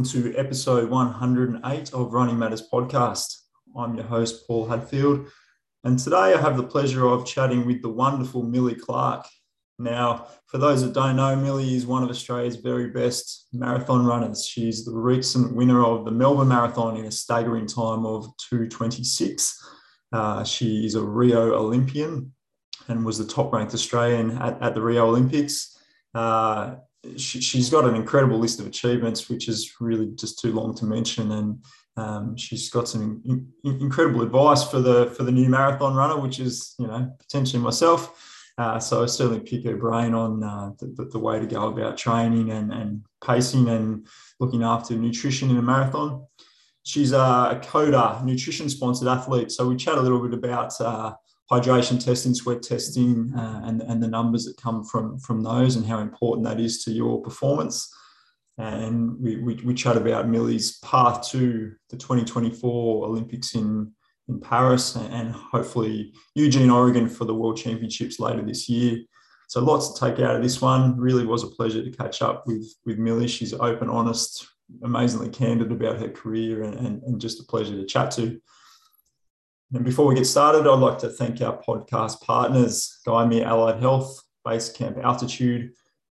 welcome to episode 108 of Running Matters podcast. I'm your host, Paul Hadfield, and today I have the pleasure of chatting with the wonderful Milly Clark. Now, for those that don't know, Milly is one of Australia's very best marathon runners. She's the recent winner of the Melbourne Marathon in a staggering time of 226. Uh, she is a Rio Olympian and was the top ranked Australian at, at the Rio Olympics. Uh, she, has got an incredible list of achievements, which is really just too long to mention. And um, she's got some in, in, incredible advice for the for the new marathon runner, which is you know potentially myself. Uh, so I certainly pick her brain on uh, the, the, way to go about training and, and pacing and looking after nutrition in a marathon. She's a COTA nutrition sponsored athlete. So we chat a little bit about uh, hydration testing, sweat testing, uh, and, and the numbers that come from, from those and how important that is to your performance. And we, we, we chat about Milly's path to the 2024 Olympics in, in Paris and hopefully Eugene, Oregon for the World Championships later this year. So lots to take out of this one. Really was a pleasure to catch up with, with Millie. She's open, honest, amazingly candid about her career and, and, and just a pleasure to chat to. And before we get started, I'd like to thank our podcast partners, Guyme Allied Health, Basecamp Altitude,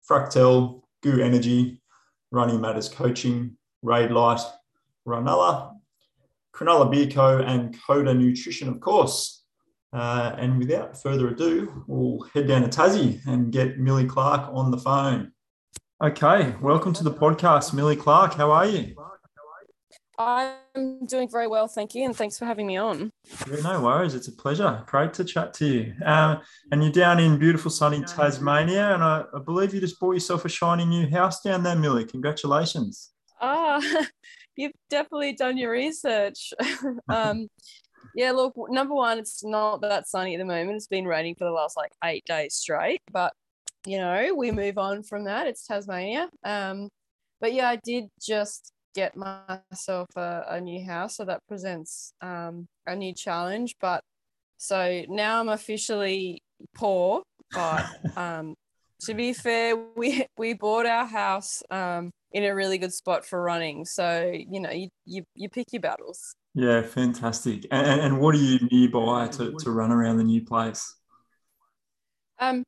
Fractel, GU Energy, Running Matters Coaching, Raidlight, Runella, Cronulla Beer Co, and Coda Nutrition, of course. Uh, and without further ado, we'll head down to Tassie and get Milly Clark on the phone. Okay, welcome to the podcast, Milly Clark. How are you? I'm doing very well, thank you, and thanks for having me on. No worries. It's a pleasure. Great to chat to you. Um, and you're down in beautiful sunny Tasmania, and I, I, believe you just bought yourself a shiny new house down there, Milly. Congratulations. Ah, you've definitely done your research. um, yeah, look, number one, it's not that sunny at the moment. It's been raining for the last like eight days straight, but you know, we move on from that. It's Tasmania. Um, but yeah, I did just get myself a, a new house. So that presents um, a new challenge. But so now I'm officially poor. But um, to be fair, we we bought our house um, in a really good spot for running. So you know, you you, you pick your battles. Yeah, fantastic. And, and what are you nearby to, to run around the new place? Um,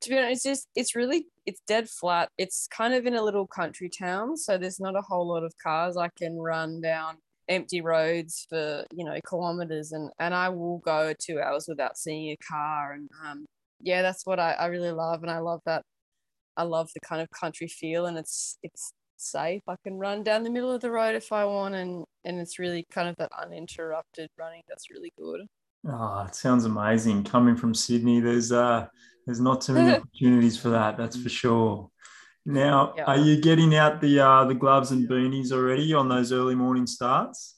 to be honest, it's just it's really it's dead flat. It's kind of in a little country town, so there's not a whole lot of cars. I can run down empty roads for you know kilometers, and and I will go two hours without seeing a car. And um, yeah, that's what I, I really love, and I love that. I love the kind of country feel, and it's it's safe. I can run down the middle of the road if I want, and and it's really kind of that uninterrupted running. That's really good. Oh, it sounds amazing. Coming from Sydney, there's uh there's not too many opportunities for that, that's for sure. Now, are you getting out the uh, the gloves and beanies already on those early morning starts?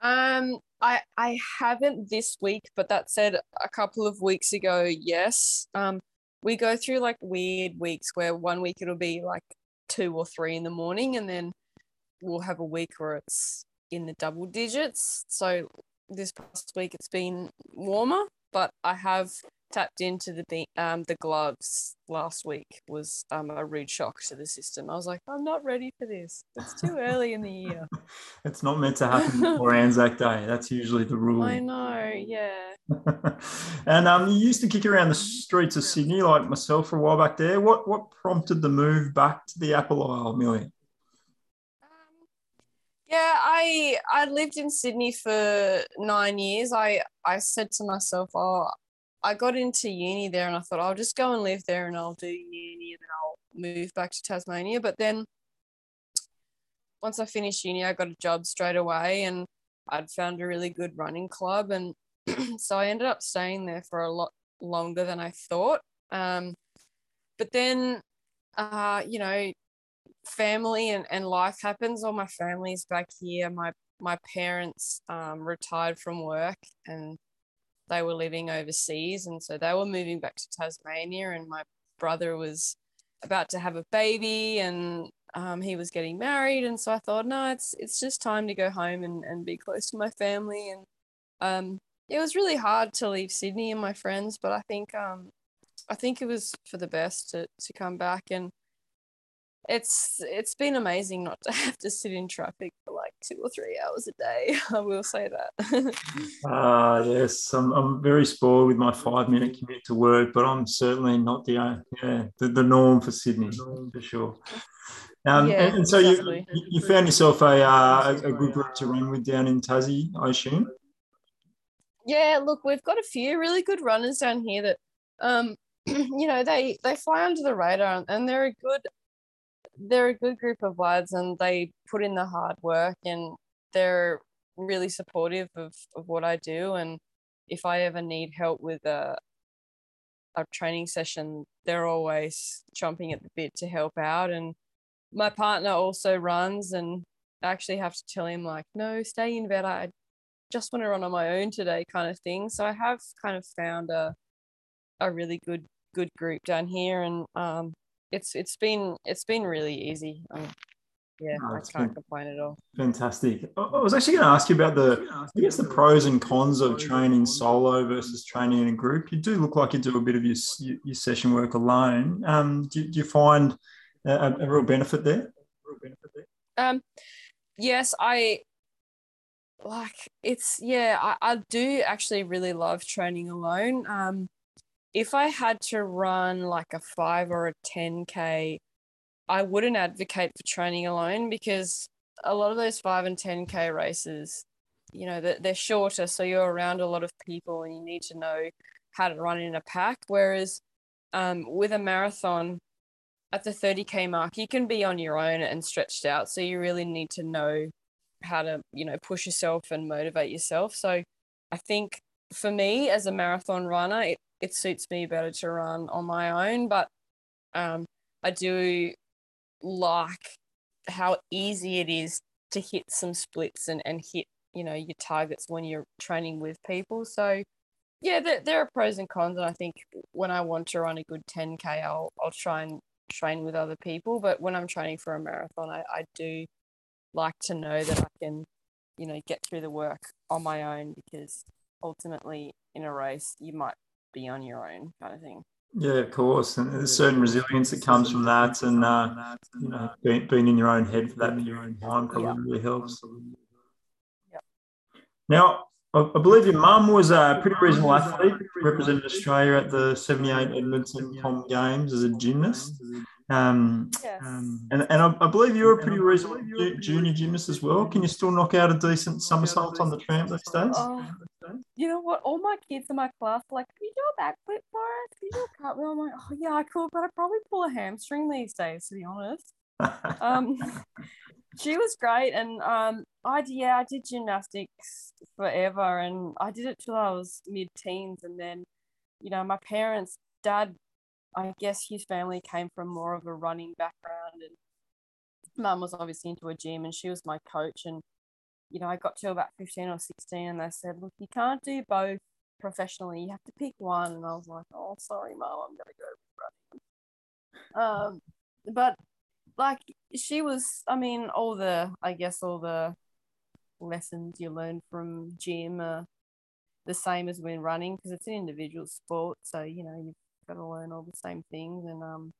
Um, I I haven't this week, but that said, a couple of weeks ago, yes. Um, we go through like weird weeks where one week it'll be like two or three in the morning, and then we'll have a week where it's in the double digits. So this past week it's been warmer, but I have tapped into the um the gloves last week was um a rude shock to the system. I was like, I'm not ready for this. It's too early in the year. it's not meant to happen before Anzac Day. That's usually the rule. I know, yeah. and um, you used to kick around the streets of Sydney like myself for a while back there. What what prompted the move back to the Apple Isle, Milly? Yeah, I I lived in Sydney for nine years. I I said to myself, oh, I got into uni there, and I thought I'll just go and live there, and I'll do uni, and then I'll move back to Tasmania. But then once I finished uni, I got a job straight away, and I'd found a really good running club, and so I ended up staying there for a lot longer than I thought. Um, but then, uh, you know, family and, and life happens. All my family's back here. My my parents um, retired from work and they were living overseas, and so they were moving back to Tasmania. And my brother was about to have a baby, and um, he was getting married, and so I thought, no, it's it's just time to go home and, and be close to my family. And um, it was really hard to leave Sydney and my friends, but I think um, I think it was for the best to to come back and it's it's been amazing not to have to sit in traffic two or three hours a day. I will say that. Ah, uh, yes, I'm, I'm very spoiled with my five minute commute to work, but I'm certainly not the uh, yeah the, the norm for Sydney for sure. Um, yeah, and, and, so exactly. you you found yourself a, uh, a good group to run with down in Tassie, I assume. Yeah, look, we've got a few really good runners down here that, um, you know, they they fly under the radar and they're a good they're a good group of lads and they put in the hard work and they're really supportive of, of what I do. And if I ever need help with a, a training session, they're always chomping at the bit to help out. And my partner also runs, and I actually have to tell him, like, no, stay in bed. I just want to run on my own today, kind of thing. So I have kind of found a, a really good good group down here and um, it's it's been it's been really easy. Um, yeah, I can't complain at all. Fantastic. I was actually going to ask you about the, I guess, the pros and cons of training solo versus training in a group. You do look like you do a bit of your your session work alone. Um, do, do you find a, a real benefit there? Um, yes, I like it's yeah. I, I do actually really love training alone. Um, if I had to run like a five or a 10K, I wouldn't advocate for training alone because a lot of those five and 10K races, you know, they're shorter. So you're around a lot of people and you need to know how to run in a pack. Whereas um, with a marathon, at the 30K mark, you can be on your own and stretched out. So you really need to know how to, you know, push yourself and motivate yourself. So I think for me as a marathon runner, it it suits me better to run on my own. But um, I do like how easy it is to hit some splits and, and hit you know your targets when you're training with people. So yeah, there, there are pros and cons, and I think when I want to run a good 10k, I'll I'll try and train with other people. But when I'm training for a marathon, I, I do like to know that I can, you know, get through the work on my own because ultimately in a race you might be on your own kind of thing. Yeah, of course, and there's certain resilience that comes from that, and uh, you know, being, being in your own head for that period of time probably yep. really helps. Yep. Now, I, believe your mum was a pretty reasonable athlete, represented Australia at the 78 Edmonton Com Games as a gymnast. Um, yes. um, and and I, I, believe you're a pretty reasonable junior gymnast as well. Can you still knock out a decent somersault on the tramp these days? Oh, you know what? All my kids in my class are like, "Can you do a backflip for us? Can you do a cartwheel?" I'm like, "Oh yeah, I could, but I probably pull a hamstring these days, to be honest." um, she was great, and um, I yeah, I did gymnastics forever, and I did it till I was mid-teens, and then, you know, my parents, dad I guess his family came from more of a running background, and mum was obviously into a gym, and she was my coach. And you know, I got to about fifteen or sixteen, and they said, "Look, you can't do both professionally. You have to pick one." And I was like, "Oh, sorry, mum, I'm gonna go running." Um, but like she was, I mean, all the, I guess, all the lessons you learn from gym are the same as when running because it's an individual sport. So you know, you've got to learn all the same things. And um,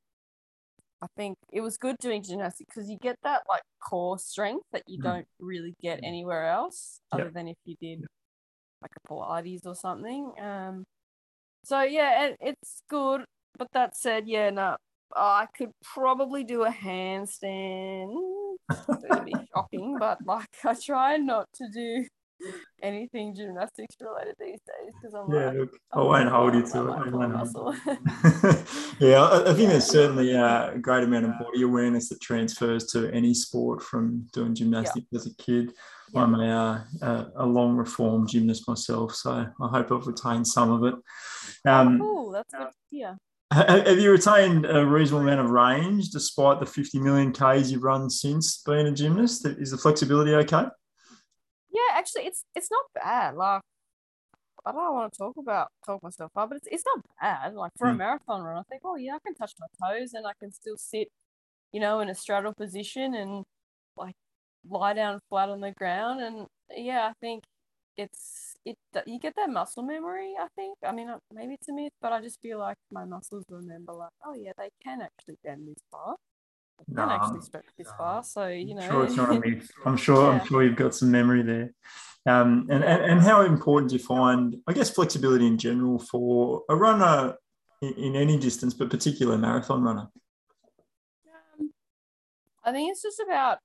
I think it was good doing gymnastics because you get that like core strength that you mm. don't really get mm. anywhere else, other than if you did like a Pilates or something. Um, so yeah, it, it's good. But that said, yeah, no, I could probably do a handstand. It'd be shocking, but like I try not to do anything gymnastics related these days because I'm yeah, like, look, I won't hold you to it. yeah, I, I, think there's certainly a great amount of body awareness that transfers to any sport from doing gymnastics yeah. as a kid. Yeah. I'm a, a, a, long reform gymnast myself, so I hope I've retained some of it. Um, cool, that's good. Yeah. Have you retained a reasonable amount of range despite the 50 million Ks you've run since being a gymnast? Is the flexibility okay? Yeah, actually, it's it's not bad. Like, I don't want to talk about talk myself up, but it's it's not bad. Like for mm. a hmm. marathon run, I think, oh yeah, I can touch my toes and I can still sit, you know, in a straddle position and like lie down flat on the ground. And yeah, I think it's it you get that muscle memory. I think. I mean, uh, maybe it's a myth, but I just feel like my muscles remember like, oh yeah, they can actually bend this far. I can actually stretch this far. So you know, I'm sure it's not a myth. I'm sure. Yeah. I'm sure you've got some memory there. Um, and, and and how important do you find, I guess, flexibility in general for a runner in, in any distance, but particularly a marathon runner? Um, I think it's just about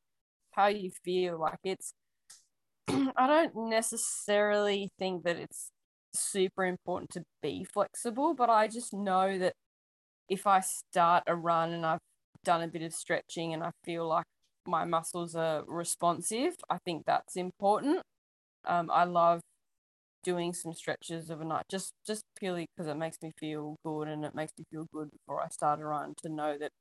how you feel. Like it's, I don't necessarily think that it's super important to be flexible, but I just know that if I start a run and I've done a bit of stretching and I feel like my muscles are responsive, I think that's important. Um, I love doing some stretches of a night just just purely because it makes me feel good and it makes me feel good before I start a run to know that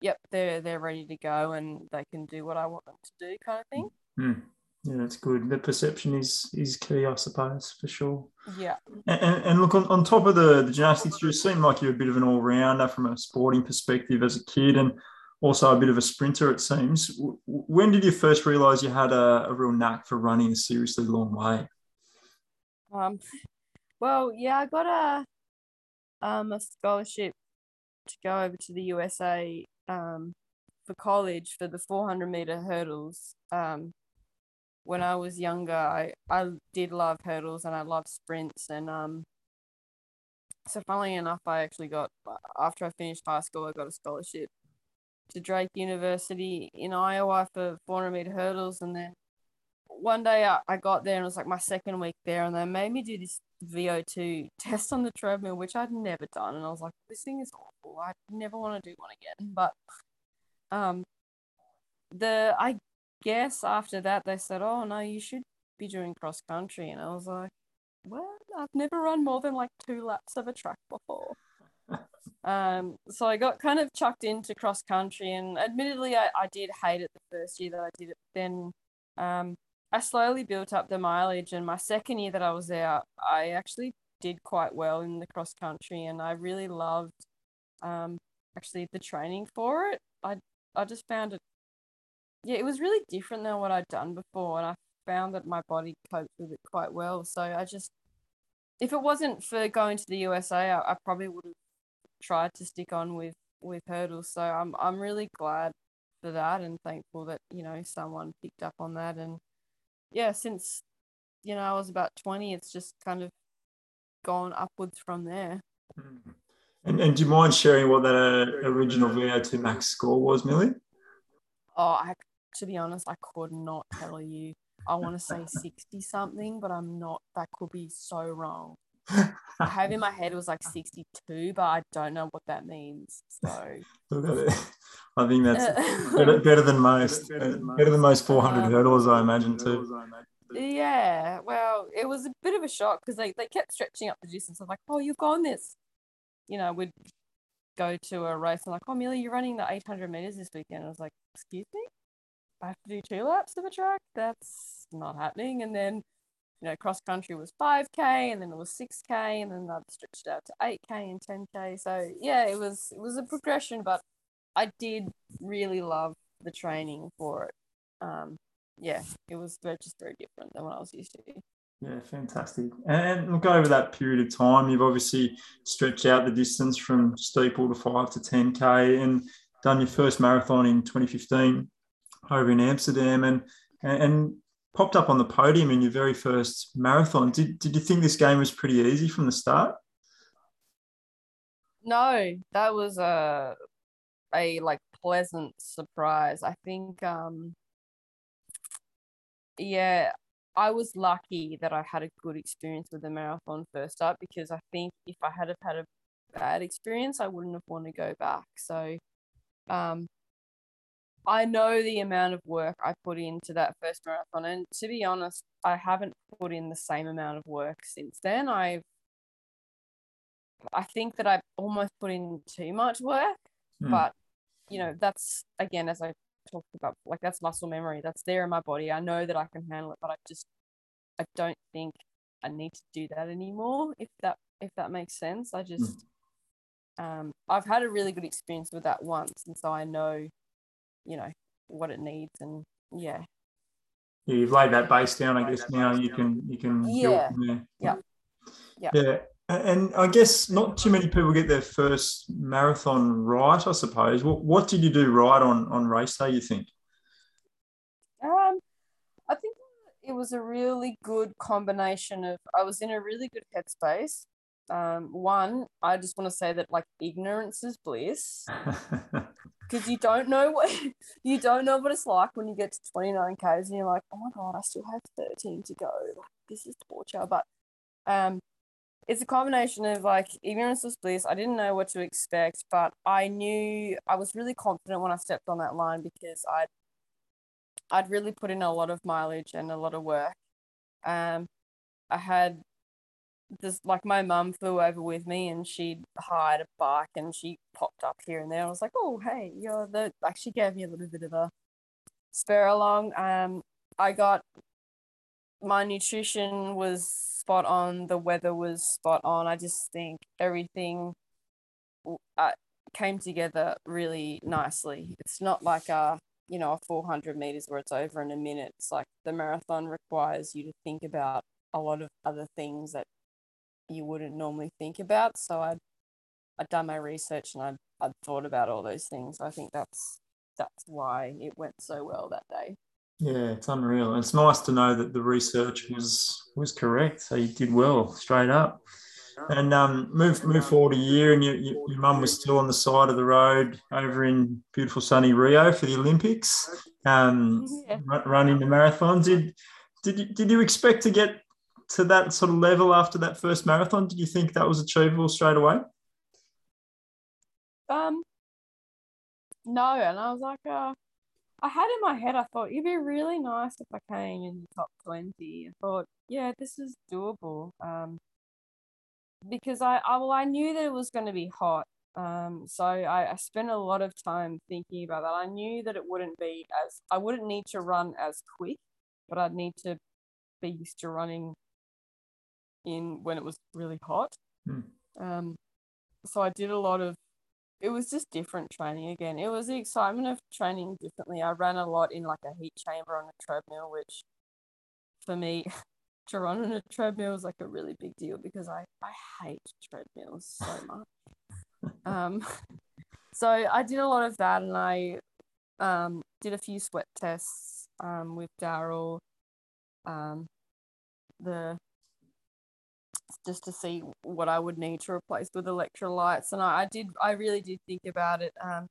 yep they're they're ready to go and they can do what I want them to do kind of thing. Mm. Yeah, that's good. The perception is is key, I suppose, for sure. Yeah. And, and, look, on, on top of the, the gymnastics, you seem like you're a bit of an all rounder from a sporting perspective as a kid and also a bit of a sprinter, it seems. When did you first realise you had a, a, real knack for running a seriously long way? Um, well, yeah, I got a um a scholarship to go over to the USA um for college for the 400 meter hurdles. Um, when I was younger, I, I did love hurdles and I loved sprints. And um, so, funnily enough, I actually got, after I finished high school, I got a scholarship to Drake University in Iowa for 400 meter hurdles. And then one day I, I got there and it was like my second week there, and they made me do this VO2 test on the treadmill, which I'd never done. And I was like, this thing is awful. I never want to do one again. But um, the I guess after that they said, "Oh no, you should be doing cross country," and I was like, "Well, I've never run more than like two laps of a track before." um, so I got kind of chucked into cross country, and admittedly, I, I did hate it the first year that I did it. Then um, I slowly built up the mileage, and my second year that I was there, I actually did quite well in the cross country, and I really loved um, actually the training for it. I I just found it yeah, it was really different than what I'd done before, and I found that my body coped with it quite well. So I just, if it wasn't for going to the USA, I, I probably would have tried to stick on with with hurdles. So I'm I'm really glad for that and thankful that you know someone picked up on that. And yeah, since you know I was about twenty, it's just kind of gone upwards from there. Hmm. And, and do you mind sharing what that uh, original VO2 max score was, Milly? Oh, I to be honest, I could not tell you. I want to say 60 something, but I'm not. That could be so wrong. I have in my head it was like 62, but I don't know what that means. So I think that's better, better, than most. Better than most, better than most 400 um, hurdles, I imagine, too. Yeah, well, it was a bit of a shock because they, they kept stretching up the distance. I'm like, oh, you've gone this. You know, we'd go to a race and like, oh, Milly, you're running the 800 meters this weekend. I was like, excuse me? I have to do two laps of a track. That's not happening. And then, you know, cross country was 5K and then it was 6K and then that stretched out to 8K and 10K. So yeah, it was it was a progression, but I did really love the training for it. Um, yeah, it was just very different than what I was used to. Yeah, fantastic. And look over that period of time, you've obviously stretched out the distance from steeple to five to 10K and done your first marathon in 2015 over in Amsterdam and and popped up on the podium in your very first marathon. Did did you think this game was pretty easy from the start? No, that was a a like pleasant surprise. I think um yeah, I was lucky that I had a good experience with the marathon first up because I think if I had have had a bad experience, I wouldn't have wanted to go back. So um I know the amount of work I put into that first marathon, and to be honest, I haven't put in the same amount of work since then. I've, I think that I've almost put in too much work, mm. but you know, that's again, as I talked about, like that's muscle memory. That's there in my body. I know that I can handle it, but I just, I don't think I need to do that anymore. If that, if that makes sense, I just, mm. um, I've had a really good experience with that once, and so I know you know what it needs and yeah yeah you've laid that base down i guess now you can you can yeah yeah yeah yeah And I guess not too many people get their first marathon right, I suppose. What, what did you do right on, on race day, you think? Um, I think it was a really good combination of, I was in a really good headspace. Um, one, I just want to say that like ignorance is bliss because you don't know what you don't know what it's like when you get to 29 k's and you're like, oh my god, I still have 13 to go. Like, this is torture. But um, it's a combination of like ignorance was bliss. I didn't know what to expect, but I knew I was really confident when I stepped on that line because I'd I'd really put in a lot of mileage and a lot of work. Um, I had this like my mum flew over with me and she hired a bike and she popped up here and there. I was like, oh hey, you're the like she gave me a little bit of a spare along. Um, I got my nutrition was spot on. The weather was spot on. I just think everything uh, came together really nicely. It's not like a you know a 400 meters where it's over in a minute. It's like the marathon requires you to think about a lot of other things that you wouldn't normally think about. So I'd I'd done my research and I'd I'd thought about all those things. I think that's that's why it went so well that day. Yeah, it's unreal. It's nice to know that the research was was correct. So you did well, straight up. And um, move move forward a year, and your your mum was still on the side of the road over in beautiful sunny Rio for the Olympics, um, yeah. running the marathons. Did did you, did you expect to get to that sort of level after that first marathon? Did you think that was achievable straight away? Um, no, and I was like, uh, I had in my head, I thought it'd be really nice if I came in the top 20. I thought, yeah, this is doable. Um, because I, I well, I knew that it was going to be hot. Um, so I, I spent a lot of time thinking about that. I knew that it wouldn't be as, I wouldn't need to run as quick, but I'd need to be used to running in when it was really hot. Hmm. Um, so I did a lot of it was just different training again. It was the excitement of training differently. I ran a lot in like a heat chamber on a treadmill, which for me, to run on a treadmill was like a really big deal because I, I hate treadmills so much. um, so I did a lot of that and I um, did a few sweat tests um, with Daryl. Um, the just to see what I would need to replace with electrolytes. And I, I did, I really did think about it. Um,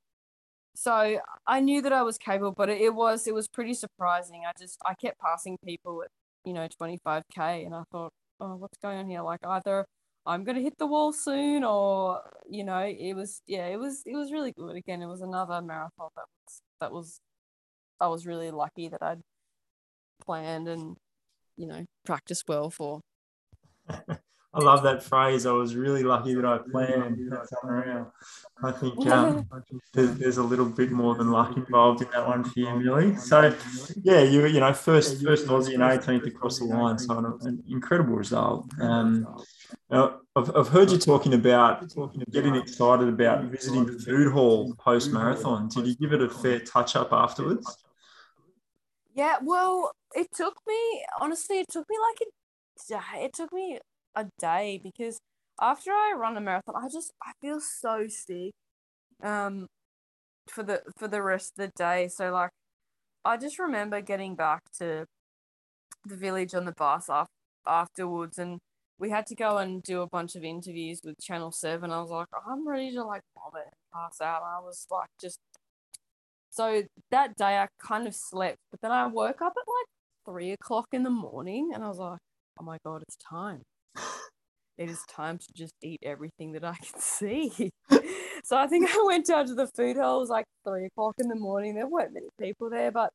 so I knew that I was capable, but it, it was, it was pretty surprising. I just, I kept passing people at, you know, 25K and I thought, oh, what's going on here? Like either I'm going to hit the wall soon or, you know, it was, yeah, it was, it was really good. Again, it was another marathon that was, that was, I was really lucky that I'd planned and, you know, practiced well for. I love that phrase. I was really lucky that I planned. Unreal. I think um, there's, there's, a little bit more than luck involved in that one for you, Milly. So, yeah, you you know first first Aussie and 18th across the line, so an incredible result. Um, now, I've, I've heard you talking about getting excited about visiting the food hall post marathon. Did you give it a fair touch up afterwards? Yeah, well, it took me honestly. It took me like a it took me a day because after I run a marathon, I just I feel so sick. Um, for the for the rest of the day. So like, I just remember getting back to the village on the bus af- afterwards, and we had to go and do a bunch of interviews with Channel Seven. I was like, I'm ready to like vomit and pass out. I was like, just so that day I kind of slept, but then I woke up at like three o'clock in the morning, and I was like, oh my god, it's time it is time to just eat everything that I can see. so I think I went down to the food hall. It was like three o'clock in the morning. There weren't many people there, but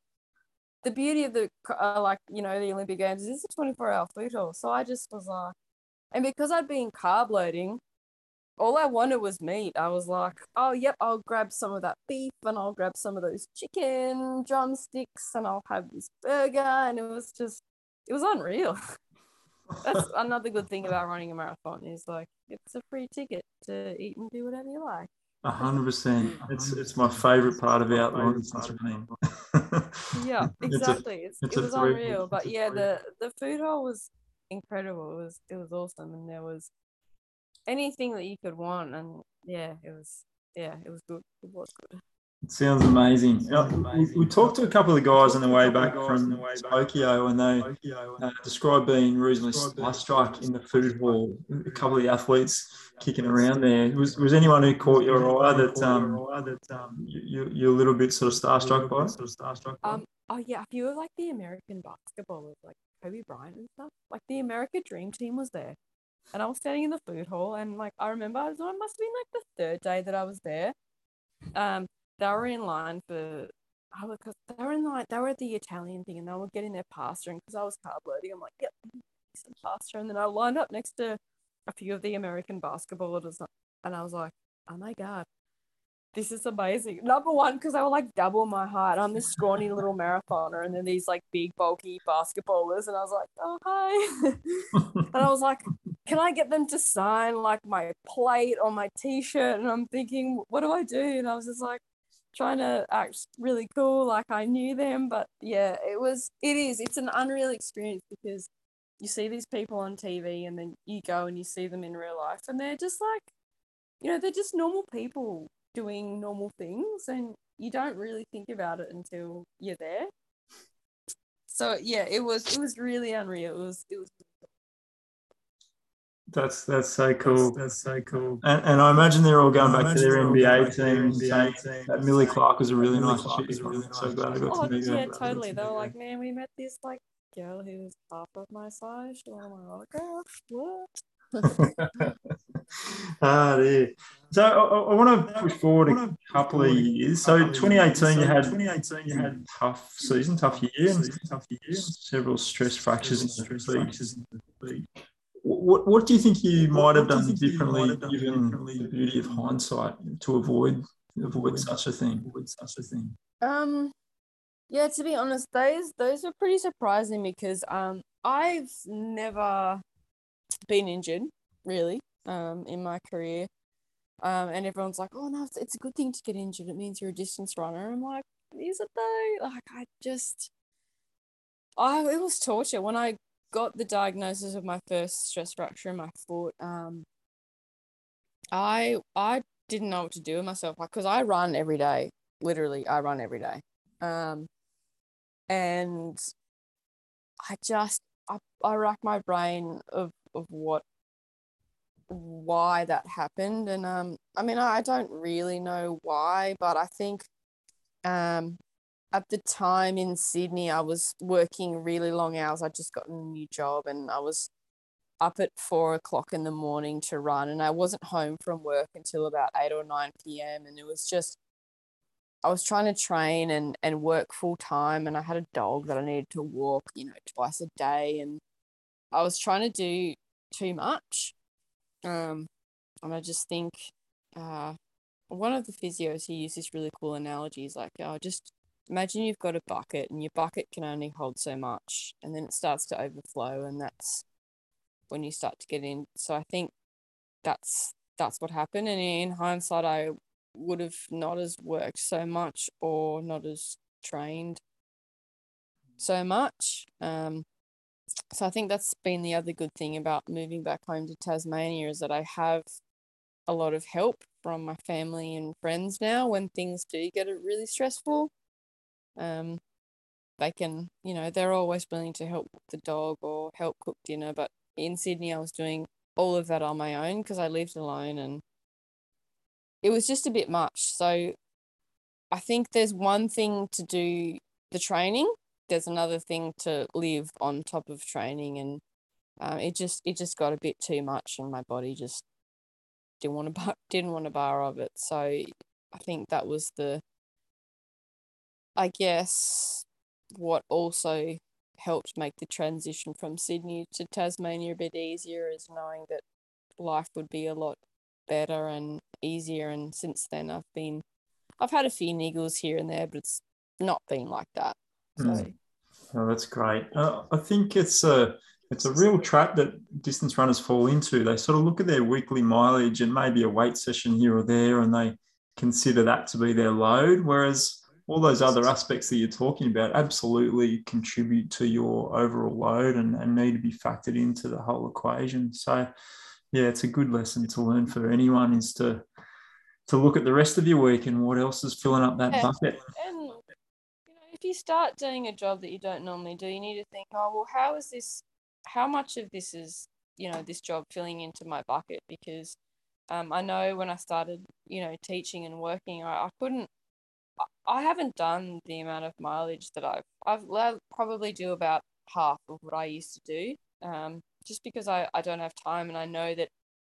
the beauty of the uh, like you know the Olympic Games is it's a twenty four hour food hall. So I just was like, and because I'd been carb loading, all I wanted was meat. I was like, oh yep, I'll grab some of that beef and I'll grab some of those chicken drumsticks and I'll have this burger, and it was just it was unreal. That's another good thing about running a marathon is like it's a free ticket to eat and do whatever you like. A hundred percent. It's it's my favorite part about long distance running. yeah, exactly. It's, a, it's it was unreal. But yeah, the the food hall was incredible. It was it was awesome, and there was anything that you could want, and yeah, it was yeah, it was good. It was good. It sounds amazing. We, we, talked to a couple of guys on the way back from Tokyo, and they uh, described being reasonably starstruck in the food hall. A couple of the athletes kicking around there. Was was anyone who caught your eye that um, you you're a little bit sort of starstruck by? Um, oh yeah, a few of like the American basketballers, like Kobe Bryant and stuff. Like the America Dream Team was there, and I was standing in the food hall, and like I remember, it, was, it must have been like the third day that I was there. Um, they were in line for I was because they were in line they were at the Italian thing and they were getting their pasta and because I was carb loading I'm like yep some pasta. And then I lined up next to a few of the American basketballers and I was like oh my god this is amazing. Number one because they were like double my height. I'm this scrawny little marathoner and then these like big bulky basketballers and I was like oh hi. And I was like can I get them to sign like my plate or my t-shirt? And I'm thinking what do I do? And I was just like trying to act really cool like I knew them. But yeah, it was, it is, it's an unreal experience because you see these people on TV and then you go and you see them in real life and they're just like, you know, they're just normal people doing normal things and you don't really think about it until you're there. So yeah, it was it was really unreal. It was it was that's that's so cool. That's, that's so cool. And, and, I imagine they're all going back to their NBA teams. NBA that Milly Clark was a really nice Clark was really nice. So glad I got oh, to meet yeah, totally. They were like, man, we met this like girl who was half of my size. She wanted my autograph. What? ah, there. So I, I, want to push forward a couple of years. So 2018, you had 2018, you had tough season, tough year, tough year, several stress fractures in the league what, what do you think you might have done differently, done given differently the beauty of hindsight, to avoid avoid such a thing? Avoid such a thing. Um, yeah. To be honest, those those were pretty surprising because um I've never been injured really um in my career. Um, and everyone's like, "Oh no, it's, it's a good thing to get injured. It means you're a distance runner." I'm like, "Is it though?" Like, I just, I it was torture when I got the diagnosis of my first stress fracture in my foot, um, I I didn't know what to do with myself, like because I run every day. Literally, I run every day, um, and I just I, I rack my brain of of what why that happened and um i mean I, I don't really know why but i think um at the time in Sydney, I was working really long hours. I'd just got a new job and I was up at four o'clock in the morning to run. And I wasn't home from work until about 8 or 9 p.m. And it was just, I was trying to train and, and work full time. And I had a dog that I needed to walk, you know, twice a day. And I was trying to do too much. Um, and I just think, uh, one of the physios, he used this really cool analogy. He's like, oh, just imagine you've got a bucket and your bucket can only hold so much and then it starts to overflow and that's when you start to get in. So i think that's that's what happened and in hindsight i would have not as worked so much or not as trained so much. Um so i think that's been the other good thing about moving back home to tasmania is that i have a lot of help from my family and friends now when things do get really stressful um, they can, you know, they're always willing to help the dog or help cook dinner. But in Sydney, I was doing all of that on my own because I lived alone and it was just a bit much. So I think there's one thing to do the training, there's another thing to live on top of training. And um, it just it just got a bit too much and my body just didn't want to bar didn't want to bar of it. So I think that was the I guess what also helped make the transition from Sydney to Tasmania a bit easier is knowing that life would be a lot better and easier. And since then, I've been, I've had a few niggles here and there, but it's not been like that. So. Mm. Oh, that's great. Uh, I think it's a it's a real trap that distance runners fall into. They sort of look at their weekly mileage and maybe a weight session here or there, and they consider that to be their load. Whereas all those other aspects that you're talking about absolutely contribute to your overall load and, and need to be factored into the whole equation. So, yeah, it's a good lesson to learn for anyone is to to look at the rest of your week and what else is filling up that Yeah. bucket. And you know, if you start doing a job that you don't normally do, you need to think, oh well, how is this? How much of this is you know this job filling into my bucket? Because um, I know when I started, you know, teaching and working, I, I couldn't. I- haven't done the amount of mileage that I've. I've probably do about half of what I used to do, um, just because I, I don't have time, and I know that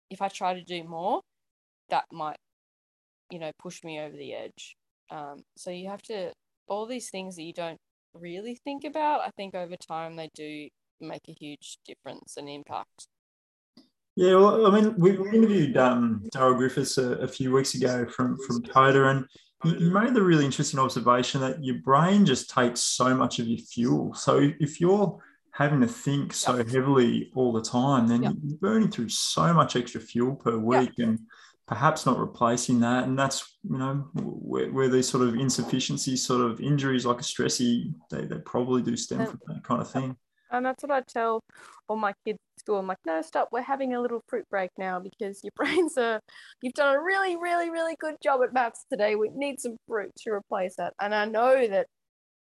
if I try to do more, that might, you know, push me over the edge. Um, so you have to all these things that you don't really think about. I think over time they do make a huge difference and impact. Yeah, well, I mean, we we interviewed um, Daryl Griffiths a, a few weeks ago from from Coda, and he made the really interesting observation that your brain just takes so much of your fuel. So if- you're having to think so heavily all the time, then Yep. you're burning through so much extra fuel per week, and perhaps not replacing that. And that's you know where, where these sort of insufficiencies, sort of injuries like a stressy, they, they probably do stem from that kind of thing. And that's what I tell all my kids at school. I'm like, no, stop. We're having a little fruit break now because your brains are, you've done a really, really, really good job at maths today. We need some fruit to replace that. And I know that,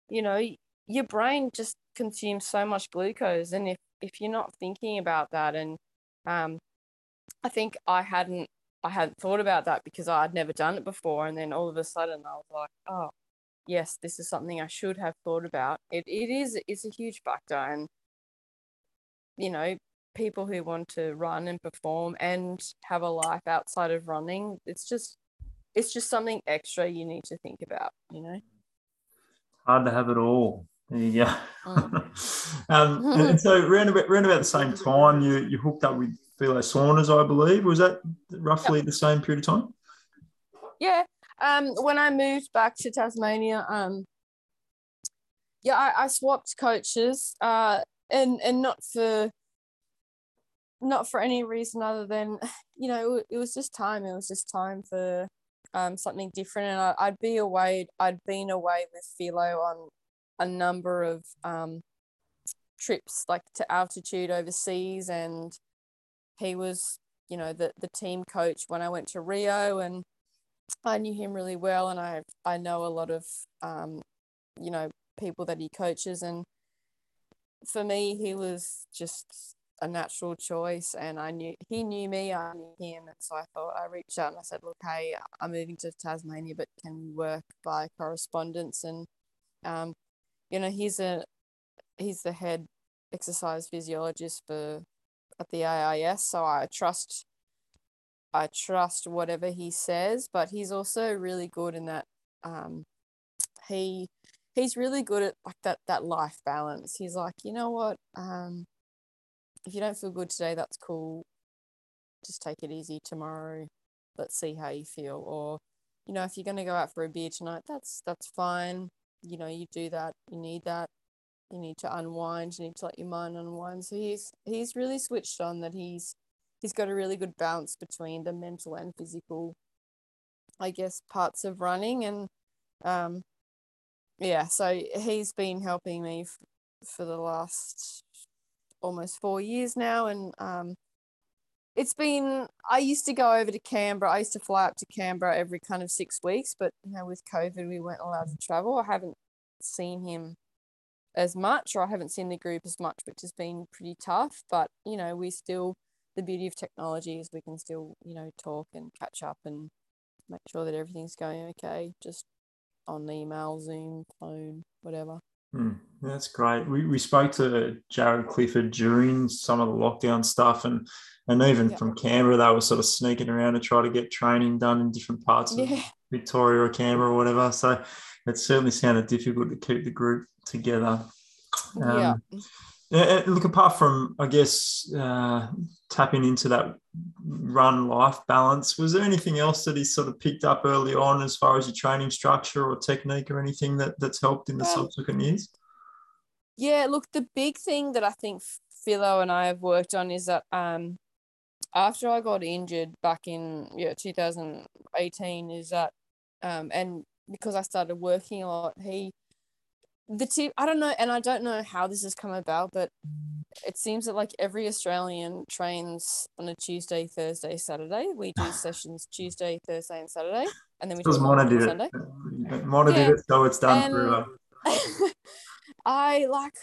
you know, your brain just consumes so much glucose. And if, if you're not thinking about that, and um, I think I hadn't, I hadn't thought about that because I'd never done it before. And then all of a sudden I was like, oh, yes, this is something I should have thought about. It, it is, it's a huge factor. And, you know, people who want to run and perform and have a life outside of running, it's just, it's just something extra you need to think about, you know? Hard to have it all. Go. Mm. um, and, so around about, round about the same time, you you hooked up with Philo Saunders, I believe. Was that roughly the same period of time? Yeah. Um, when I moved back to Tasmania, um, yeah, I, I swapped coaches, uh, and and not for not for any reason other than, you know, it, was just time. It was just time for um something different, and I, I'd be away. I'd been away with Philo on a number of um trips, like to altitude overseas, and he was, you know, the the team coach when I went to Rio, and I knew him really well, and I I know a lot of um, you know, people that he coaches, and for me, he was just a natural choice, and I knew he knew me, I knew him, and so I thought I reached out and I said, look, hey, I'm moving to Tasmania, but can we work by correspondence? And um, you know, he's a he's the head exercise physiologist for at the AIS, so I trust I trust whatever he says, but he's also really good in that um he he's really good at like that that life balance. He's like, you know what? Um if you don't feel good today, that's cool. Just take it easy tomorrow. Let's see how you feel. Or, you know, if you're gonna go out for a beer tonight, that's that's fine. You know, you do that, you need that. You need to unwind, you need to let your mind unwind. So he's he's really switched on that he's he's got a really good balance between the mental and physical i guess parts of running and um yeah so he's been helping me f- for the last almost four years now and um it's been i used to go over to canberra i used to fly up to canberra every kind of six weeks but you know with covid we weren't allowed to travel. I haven't seen him as much or i haven't seen the group as much which has been pretty tough but you know we still the beauty of technology is we can still, you know, talk and catch up and make sure that everything's going okay, just on email, Zoom, phone, whatever. Hmm, that's great. We, we spoke to Jaryd Clifford during some of the lockdown stuff, and and even Yeah. from Canberra, they were sort of sneaking around to try to get training done in different parts of Yeah. Victoria or Canberra or whatever. So it certainly sounded difficult to keep the group together. Um, yeah. Look, apart from, I guess, uh, tapping into that run life balance, was there anything else that he sort of picked up early on as far as your training structure or technique or anything that, that's helped in the Um, subsequent years? Yeah, look, the big thing that I think Philo and I have worked on is that um after I got injured back in yeah 2018 is that um and because I started working a lot, he the tip I don't know, and I don't know how this has come about, but it seems that like every Australian trains on a Tuesday, Thursday, Saturday. We do sessions Tuesday, Thursday, and Saturday, and then we Because Mona on did Sunday. it. Mona Yeah. did it, so it's done And- forever. I like,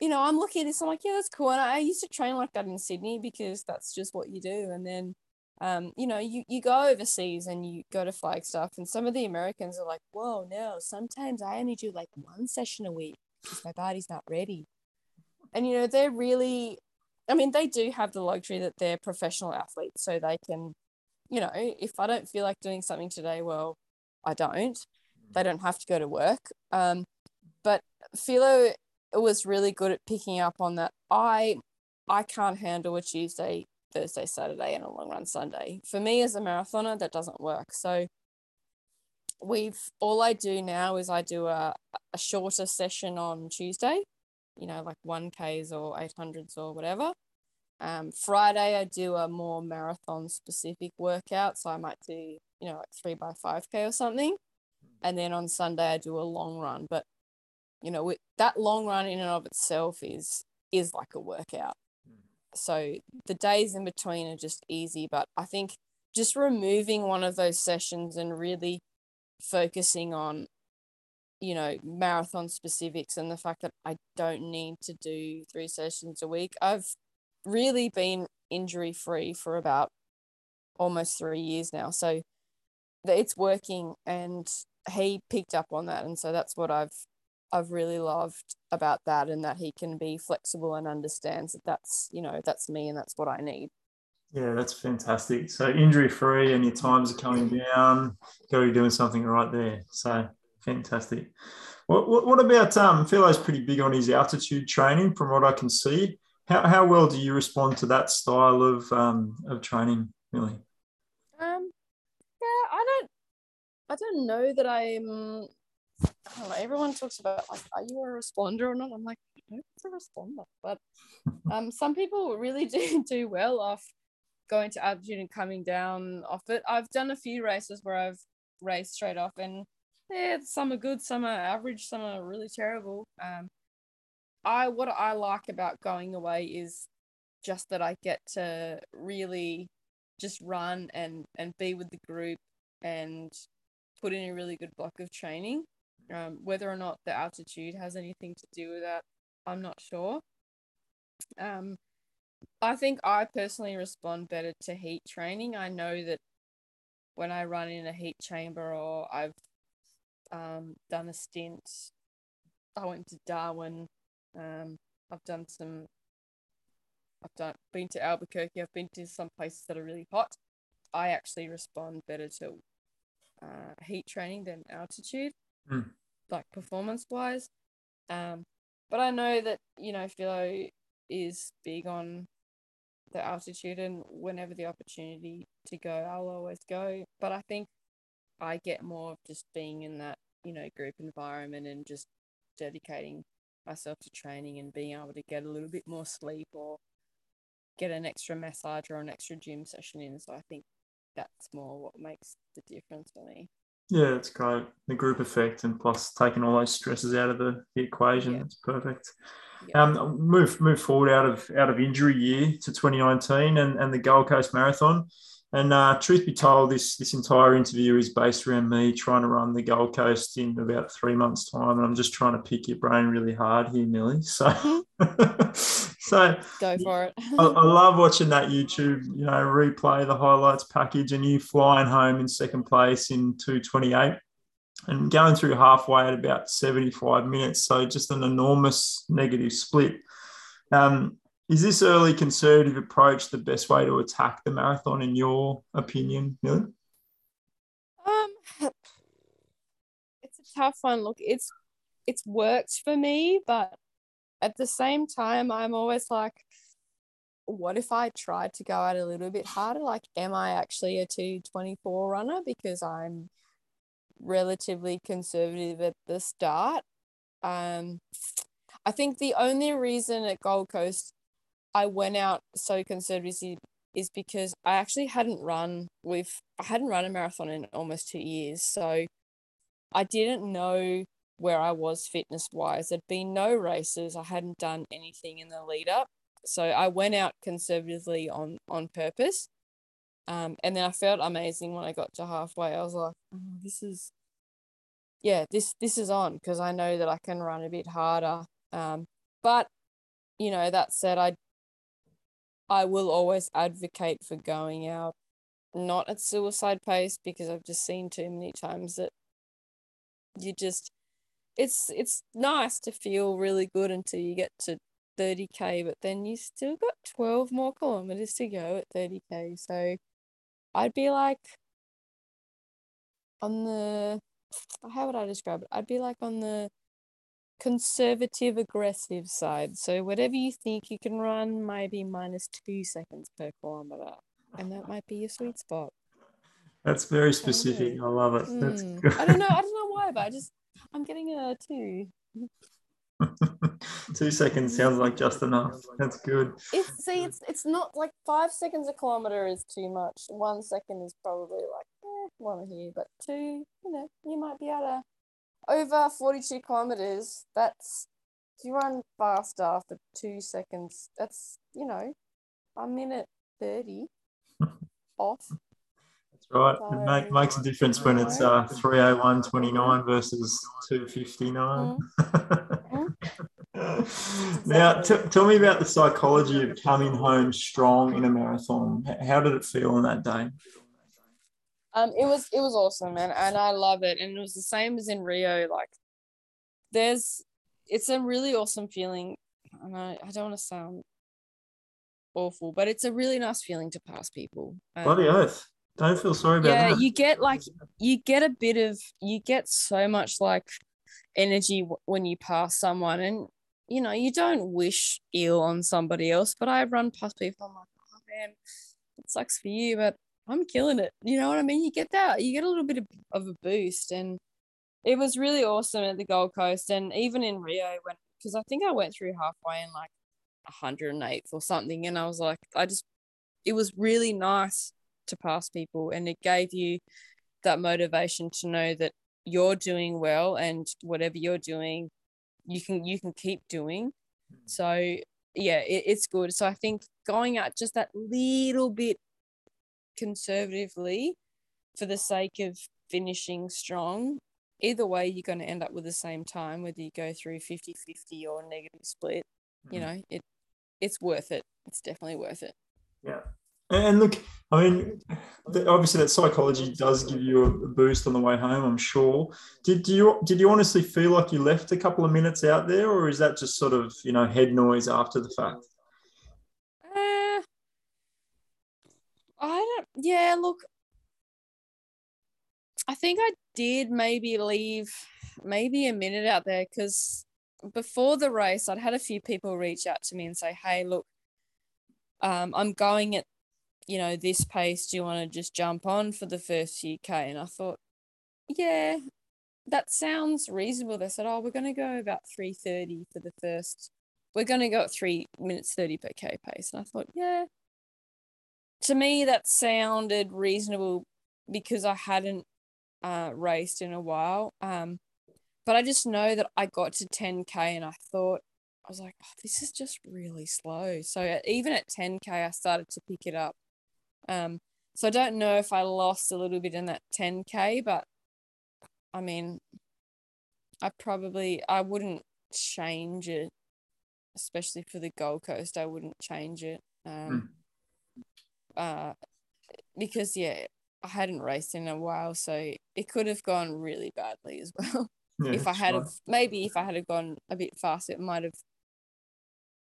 you know, I'm looking at this. I'm like, yeah, that's cool. And I used to train like that in Sydney because that's just what you do. And then, um, you know, you you go overseas and you go to Flagstaff, and some of the Americans are like, whoa, no, sometimes I only do like one session a week because my body's not ready. And you know, they're really, I mean, they do have the luxury that they're professional athletes, so they can, you know, if I don't feel like doing something today, well, I don't. They don't have to go to work. Um, but Philo was really good at picking up on that. I I can't handle a Tuesday, Thursday, Saturday, and a long run Sunday. For me as a marathoner, that doesn't work. So we've all I do now is I do a, a shorter session on Tuesday, you know, like one Ks or eight hundreds or whatever. Um, Friday I do a more marathon specific workout, so I might do you know like three by five K or something, and then on Sunday I do a long run. But you know with, that long run in and of itself is is like a workout so the days in between are just easy but i think just removing one of those sessions and really focusing on you know marathon specifics and the fact that i don't need to do three sessions a week i've really been injury free for about almost three years now. So it's working and he picked up on that and so that's what i've I've really loved about that and that he can be flexible and understands that that's, you know, that's me and that's what I need. Yeah, that's fantastic. So injury free and your times are coming down. Got to be doing something right there. So fantastic. What, what, what about um? Philo's pretty big on his altitude training, from what I can see. How, how well do you respond to that style of um of training, really? Um, yeah, I don't, I don't know that I'm. I don't know, everyone talks about like, are you a responder or not? I'm like, no, it's a responder. But um, some people really do do well off going to altitude and coming down off it. I've done a few races where I've raced straight off, and yeah, some are good, some are average, some are really terrible. Um, I what I like about going away is just that I get to really just run and and be with the group and put in a really good block of training. Um, whether or not the altitude has anything to do with that, I'm not sure. Um, I think I personally respond better to heat training. I know that when I run in a heat chamber or I've um, done a stint, I went to Darwin. Um, I've done some. I've done been to Albuquerque. I've been to some places that are really hot. I actually respond better to uh, heat training than altitude, Mm. like performance wise. Um, but I know that you know Philo is big on the altitude, and whenever the opportunity to go, I'll always go. But I think I get more of just being in that you know group environment and just dedicating myself to training and being able to get a little bit more sleep or get an extra massage or an extra gym session in. So I think that's more what makes the difference for me. Yeah, it's great. The group effect and plus taking all those stresses out of the, the equation. Yeah. It's perfect. Yeah. Um, move move forward out of out of injury year to 2019 and, and the Gold Coast Marathon. And uh, truth be told, this this entire interview is based around me trying to run the Gold Coast in about three months' time, and I'm just trying to pick your brain really hard here, Milly. So, so Go for it. I, I love watching that YouTube, you know, replay the highlights package and you flying home in second place in 228 and going through halfway at about 75 minutes. So just an enormous negative split. Um, is this early conservative approach the best way to attack the marathon, in your opinion, Milly? Um, it's a tough one. Look, it's it's worked for me, but at the same time, I'm always like, what if I tried to go out a little bit harder? Like, am I actually a 224 runner because I'm relatively conservative at the start? Um, I think the only reason at Gold Coast I went out so conservative is because I actually hadn't run with I hadn't run a marathon in almost two years. So I didn't know where I was fitness wise. There'd been no races. I hadn't done anything in the lead up. So I went out conservatively on on purpose. Um, and then I felt amazing when I got to halfway. I was like, oh, this is yeah, this this is on because I know that I can run a bit harder. Um, but you know, that said, I I will always advocate for going out not at suicide pace because I've just seen too many times that you just it's it's nice to feel really good until you get to 30k but then you still got 12 more kilometers to go at 30k so I'd be like on the how would I describe it? I'd be like on the conservative aggressive side. So whatever you think you can run, maybe minus two seconds per kilometer, and that might be your sweet spot. That's very specific. I love it. That's mm. I don't know. I don't know why, but I just I'm getting a two. Two seconds sounds like just enough. That's good. It's see, it's it's not like five seconds a kilometer is too much. One second is probably like eh, one here, but two, you know, you might be able to over forty-two kilometers. That's if you run faster after two seconds. That's you know, a minute thirty off. Right. So, it make, makes a difference when it's uh, 301.29 versus 259. Mm. now, t- tell me about the psychology of coming home strong in a marathon. How did it feel on that day? Um, it was it was awesome, man, and I love it. And it was the same as in Rio. Like, there's, it's a really awesome feeling, and I, I don't want to sound awful, but it's a really nice feeling to pass people. Um, Bloody oath! Don't feel sorry about it. yeah, that. you get like you get a bit of you get so much like energy when you pass someone, and you know, you don't wish ill on somebody else, but I've run past people, I'm like, oh man, it sucks for you, but I'm killing it. You know what I mean? You get that, you get a little bit of, of a boost. And it was really awesome at the Gold Coast. And even in Rio, when, because I think I went through halfway in like 108th or something. And I was like, I just, it was really nice to pass people. And it gave you that motivation to know that you're doing well and whatever you're doing you can you can keep doing hmm. so yeah it, it's good so i think going out just that little bit conservatively for the sake of finishing strong either way you're going to end up with the same time whether you go through 50 50 or negative split mm-hmm. you hmm. know it it's worth it it's definitely worth it yeah and look, I mean, obviously that psychology does give you a boost on the way home. I'm sure. Did you did you honestly feel like you left a couple of minutes out there, or is that just sort of you know head noise after the fact? Uh, I don't. Yeah, look, I think I did maybe leave maybe a minute out there because before the race, I'd had a few people reach out to me and say, "Hey, look." Um, I'm going at you know, this pace, do you want to just jump on for the first few K? And I thought, yeah, that sounds reasonable. They said, oh, we're going to go about 3.30 for the first, we're going to go at 3 minutes 30 per K pace. And I thought, yeah, to me, that sounded reasonable because I hadn't uh, raced in a while. Um, but I just know that I got to 10K and I thought, I was like, oh, this is just really slow. So even at 10K, I started to pick it up. Um, so I don't know if I lost a little bit in that 10k, but I mean, I probably I wouldn't change it, especially for the Gold Coast. I wouldn't change it. Um, mm. uh, because yeah, I hadn't raced in a while, so it could have gone really badly as well. Yeah, if I had right. maybe if I had have gone a bit faster, it might have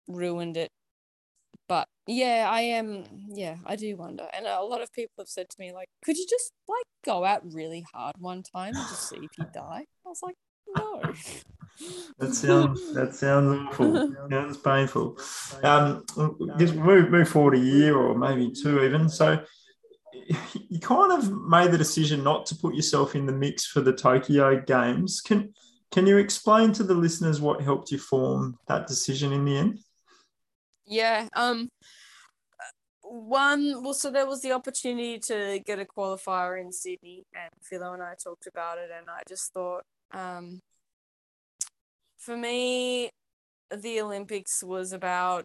ruined it but yeah i am yeah i do wonder. And a lot of people have said to me like could you just like go out really hard one time and just see if you die? I was like no. That sounds that sounds awful. Sounds painful. Um just move move forward a year or maybe two even. So you kind of made the decision not to put yourself in the mix for the tokyo games. Can can you explain to the listeners what helped you form that decision in the end yeah. Um. One. Well, so there was the opportunity to get a qualifier in Sydney, and Philo and I talked about it, and I just thought, um, for me, the Olympics was about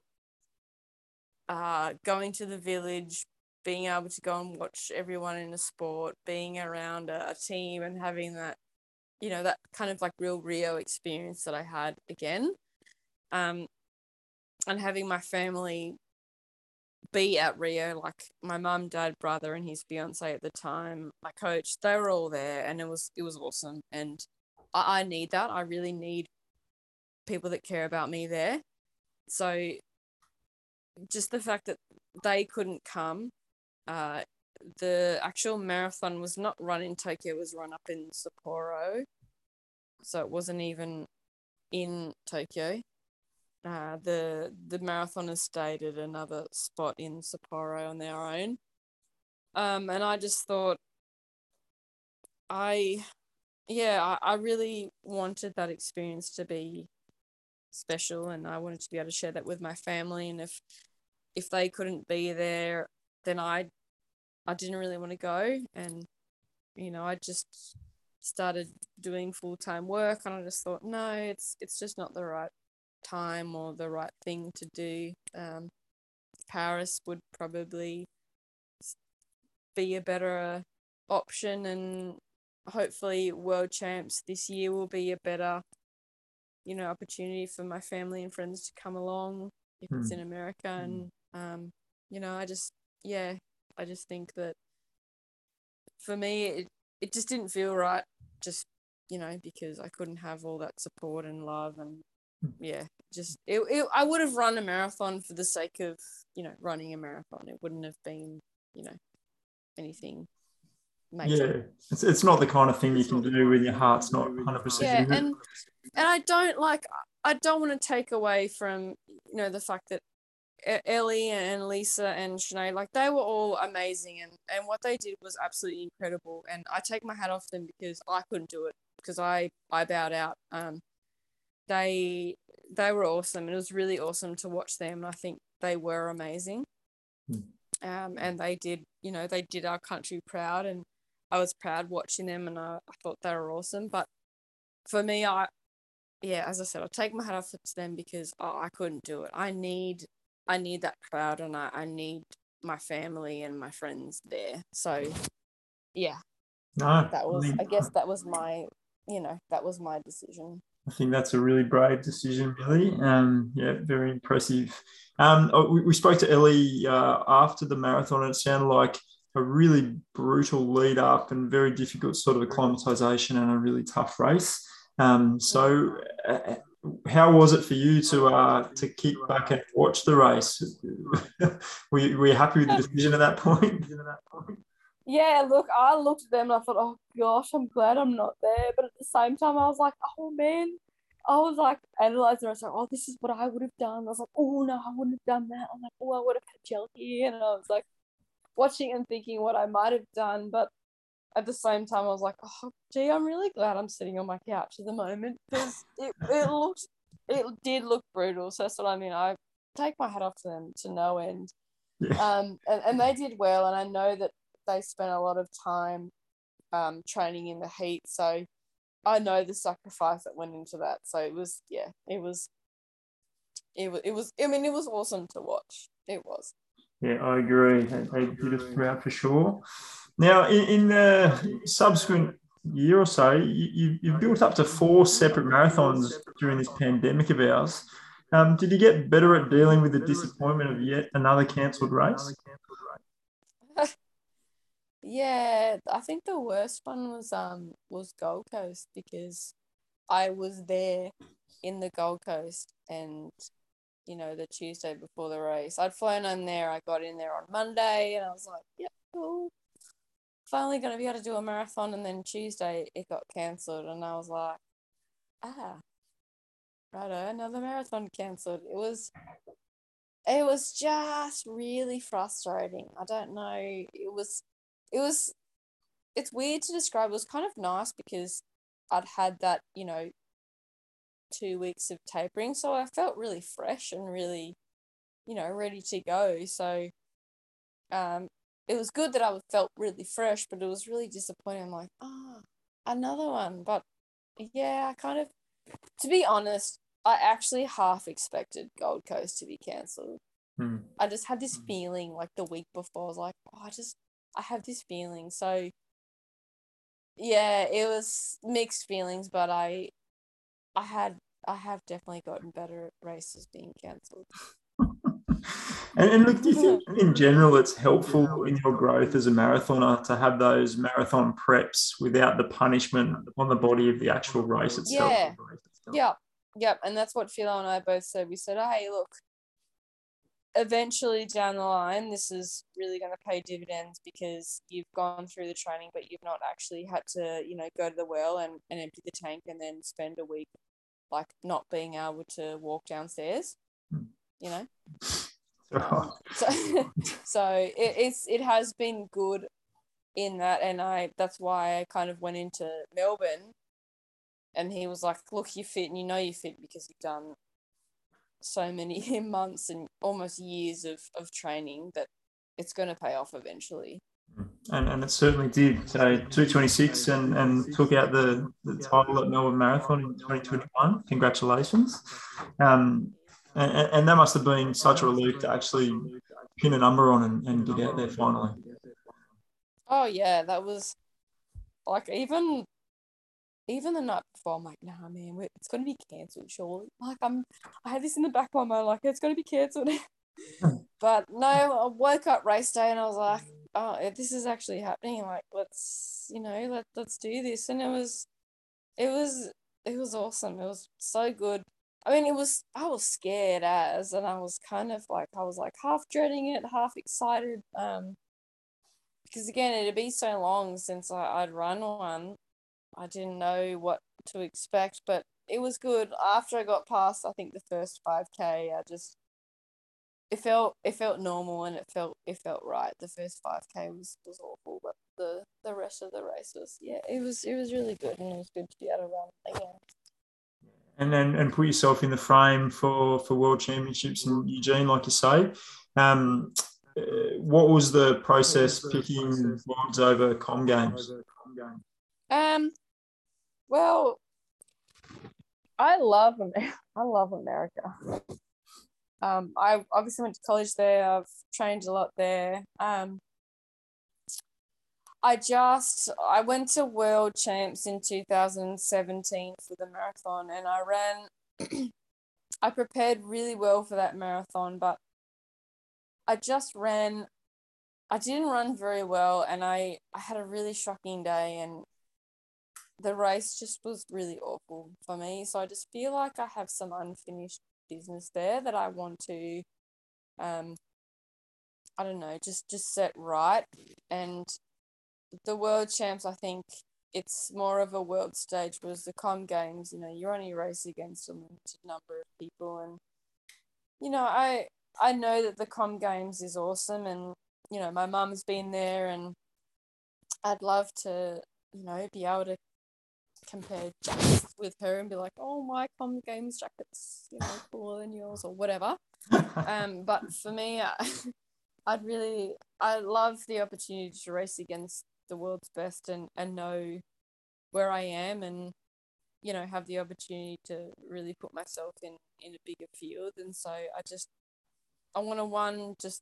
uh, going to the village, being able to go and watch everyone in a sport, being around a, a team, and having that, you know, that kind of like real Rio experience that I had again. Um, and having my family be at Rio, like my mum, dad, brother, and his fiance at the time, my coach, they were all there, and it was it was awesome. And I, I need that. I really need people that care about me there. So just the fact that they couldn't come, uh, the actual marathon was not run in Tokyo, it was run up in Sapporo. So it wasn't even in Tokyo. Uh, the the marathoners stayed at another spot in Sapporo on their own. Um, and I just thought, I, yeah, I, I really wanted that experience to be special, and I wanted to be able to share that with my family. And if if they couldn't be there, then I I didn't really want to go, and you know, I just started doing full time work, and I just thought, no, it's it's just not the right time or the right thing to do. Um, Paris would probably be a better option, and hopefully, world champs this year will be a better, you know, opportunity for my family and friends to come along if it's in America. And um, you know, I just yeah, I just think that for me, it it just didn't feel right. Just you know, because I couldn't have all that support and love and yeah, just it, it I would have run a marathon for the sake of, you know, running a marathon. It wouldn't have been, you know, anything major. Yeah. It's, it's not the kind of thing you can do when your heart's not 100% Yeah, and and I don't like I don't want to take away from, you know, the fact that Ellie and Lisa and Sinead, like they were all amazing and, and what they did was absolutely incredible. And I take my hat off them because I couldn't do it because I, I bowed out. Um, they they were awesome. It was really awesome to watch them. I think they were amazing. Mm. Um, and they did, you know, they did our country proud, and I was proud watching them, and I, I thought they were awesome. But for me, I, yeah, as I said, I take my hat off to them because oh, I couldn't do it. I need, I need that crowd, and I, I need my family and my friends there. So, yeah, no, that was, I guess, that was my, you know, that was my decision. I think that's a really brave decision, Milly. Um, yeah, very impressive. Um, oh, we, we spoke to Ellie uh, after the marathon, and it sounded like a really brutal lead up and very difficult sort of acclimatization and a really tough race. Um, so, uh, how was it for you to uh, to kick back and watch the race? were, you, were you happy with the decision at that point? yeah, look, I looked at them and I thought, oh gosh, I'm glad I'm not there. But at the same time, I was like, oh man, I was like analyzing. I was like, oh, this is what I would have done. I was like, oh no, I wouldn't have done that. I'm like, oh, I would have had gel here, and I was like watching and thinking what I might have done. But at the same time, I was like, oh, gee, I'm really glad I'm sitting on my couch at the moment because it it looked it did look brutal. So that's what I mean. I take my hat off to them to no end. Yeah. Um, and, and they did well, and I know that they spent a lot of time um, training in the heat. So I know the sacrifice that went into that. So it was, yeah, it was, it was, it was. I mean, it was awesome to watch. It was. Yeah, I agree. They, did it throughout for sure. Now, in, in the subsequent year or so, you, you've built up to four separate marathons during this pandemic of ours. Um, did you get better at dealing with the disappointment of yet another cancelled race? Yeah, I think the worst one was um was Gold Coast because I was there in the Gold Coast and you know the Tuesday before the race. I'd flown in there. I got in there on Monday and I was like, "Yep, cool." Finally to be able to do a marathon and then Tuesday it got cancelled and I was like, "Ah, righto, another marathon cancelled. It was it was just really frustrating. I don't know. It was it was it's weird to describe. It was kind of nice because I'd had that, you know, two weeks of tapering. So I felt really fresh and really, you know, ready to go. So um it was good that I felt really fresh, but it was really disappointing. I'm like, oh, another one. But yeah, I kind of to be honest, I actually half expected Gold Coast to be cancelled. Hmm. I just had this feeling like the week before. I was like, oh, I just, I have this feeling. So, yeah, it was mixed feelings, but I, I had, I have definitely gotten better at races being cancelled. and, and look, do you think in general it's helpful in your growth as a marathoner to have those marathon preps without the punishment on the body of the actual race itself? Yeah. Yep, yep, and that's what Philo and I both said. We said, hey, look, eventually down the line, this is really going to pay dividends because you've gone through the training, but you've not actually had to, you know, go to the well and, and empty the tank and then spend a week like not being able to walk downstairs, you know. Um, so, so it, it's it has been good in that, and I that's why I kind of went into Melbourne, and he was like, "Look, you're fit, and you know you're fit because you've done so many months and almost years of, of training that it's going to pay off eventually. And, and it certainly did. So 226 and, and took out the, the title at Melbourne Marathon in 2021. Congratulations. Um, and, and that must have been such a relief to actually pin a number on and, and get out there finally. Oh, yeah. That was like even even the night before, I'm like, nah, man, it's going to be cancelled, surely. Like, I'm, I had this in the back of my mind, like, it's going to be cancelled. but no, I woke up race day and I was like, oh, this is actually happening. Like, let's, you know, let, let's do this. And it was, it was, it was awesome. It was so good. I mean, it was, I was scared as, and I was kind of like, I was like half dreading it, half excited. Um, because again, it'd be so long since I, I'd run one I didn't know what to expect, but it was good. After I got past, I think the first five k, I just it felt it felt normal and it felt it felt right. The first five k was was awful, but the the rest of the race was yeah, it was it was really good and it was good to be able to run again. And then and put yourself in the frame for for world championships in Eugene, like you say. Um, uh, what was the process picking worlds over com games? Um, well, I love America. I love America. Um, I obviously went to college there. I've trained a lot there. Um, I just I went to World Champs in 2017 for the marathon, and I ran. I prepared really well for that marathon, but I just ran. I didn't run very well, and I I had a really shocking day, and the race just was really awful for me. So I just feel like I have some unfinished business there that I want to um I don't know, just just set right. And the world champs I think it's more of a world stage whereas the com games, you know, you're only race against a limited number of people and you know, I I know that the com games is awesome and you know, my mum's been there and I'd love to, you know, be able to compare jackets with her and be like, oh, my Com Games jacket's you know cooler than yours or whatever. um, but for me, I, I'd really, I love the opportunity to race against the world's best and and know where I am and you know have the opportunity to really put myself in in a bigger field. And so I just, I want to one just,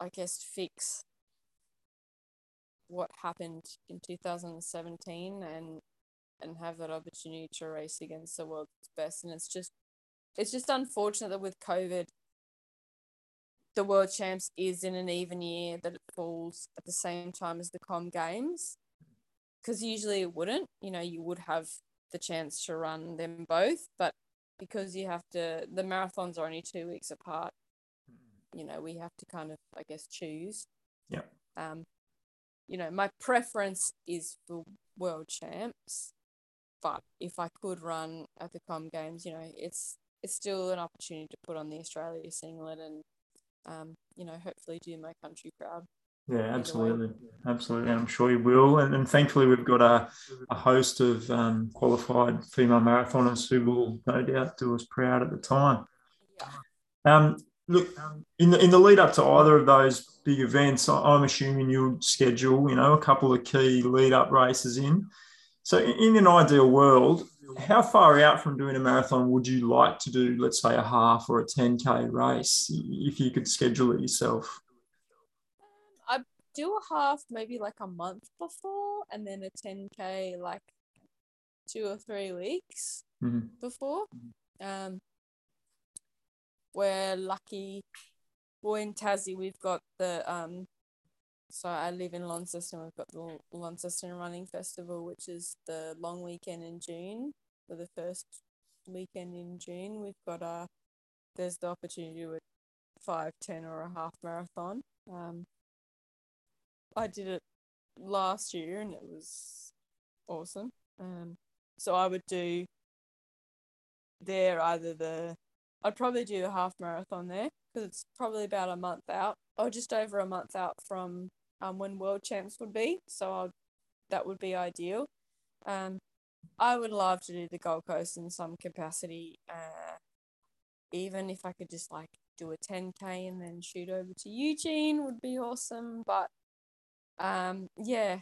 I guess, fix what happened in 2017 and and have that opportunity to race against the world's best. And it's just it's just unfortunate that with COVID the world champs is in an even year that it falls at the same time as the com games. Because usually it wouldn't. You know, you would have the chance to run them both, but because you have to the marathons are only two weeks apart, you know, we have to kind of I guess choose. Yeah. Um, you know, my preference is for world champs but if I could run at the Com Games, you know, it's it's still an opportunity to put on the Australia singlet and, um, you know, hopefully do my country proud. Yeah, absolutely, absolutely. I'm sure you will. And, and thankfully, we've got a, a host of um, qualified female marathoners who will no doubt do us proud at the time. Yeah. Um, look, in the in the lead up to either of those big events, I'm assuming you'll schedule, you know, a couple of key lead up races in. So, in an ideal world, how far out from doing a marathon would you like to do, let's say, a half or a 10K race if you could schedule it yourself? Um, I do a half maybe like a month before, and then a 10K like two or three weeks mm-hmm. before. Um, we're lucky. Well, in Tassie, we've got the um. So I live in Launceston. We've got the Launceston Running Festival, which is the long weekend in June. For the first weekend in June, we've got a. There's the opportunity to five, ten, or a half marathon. Um. I did it last year and it was awesome. Um, so I would do there either the I'd probably do a half marathon there because it's probably about a month out or just over a month out from um when world champs would be. So I'll, that would be ideal. Um, I would love to do the Gold Coast in some capacity. Uh, even if I could just like do a 10k and then shoot over to Eugene would be awesome. But um, yeah,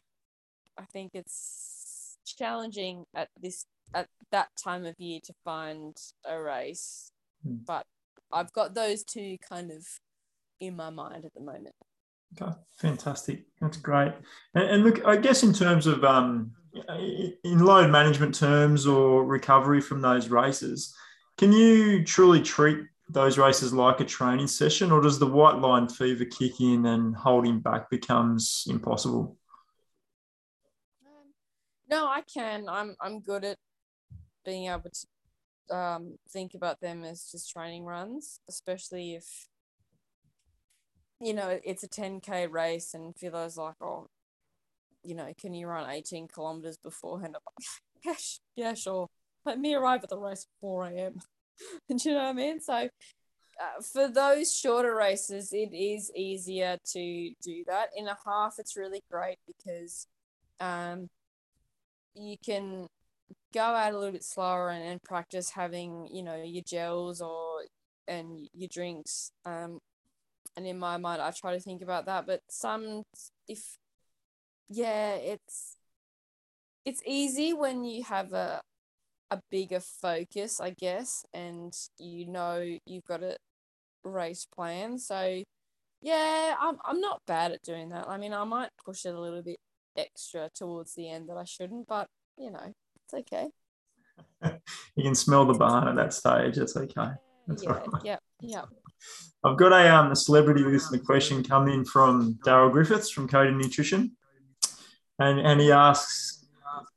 I think it's challenging at this at that time of year to find a race. Mm. But I've got those two kind of in my mind at the moment. Fantastic. That's great. And, and look, I guess in terms of um, in load management terms or recovery from those races, can you truly treat those races like a training session, or does the white line fever kick in and holding back becomes impossible? No, I can. I'm I'm good at being able to um, think about them as just training runs, especially if you know it's a 10k race and feels like oh you know can you run 18 kilometers beforehand? I'm like, yeah, yeah sure. Let me arrive at the race at 4 a.m do you know what i mean? So uh, for those shorter races it is easier to do that. In a half it's really great because um you can go out a little bit slower and, and practice having you know your gels or and your drinks um and in my mind i try to think about that but some if yeah it's it's easy when you have a a bigger focus i guess and you know you've got a race plan so yeah i'm, I'm not bad at doing that i mean i might push it a little bit extra towards the end that i shouldn't but you know it's okay. you can smell the barn at that stage. It's okay. That's yeah, right. yeah, yeah. I've got a um a celebrity listener question coming in from Daryl Griffiths from Cody Nutrition, and and he asks,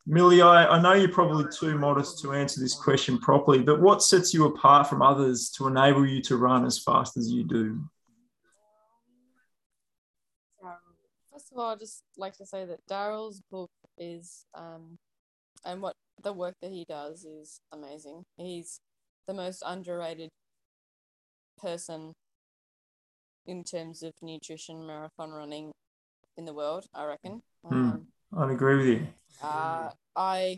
Milly, I, I know you're probably too modest to answer this question properly, but what sets you apart from others to enable you to run as fast as you do? First of all, I'd just like to say that Daryl's book is um, and what the work that he does is amazing. He's the most underrated person in terms of nutrition marathon running in the world, I reckon. Mm, um, I'd agree with you. Uh, I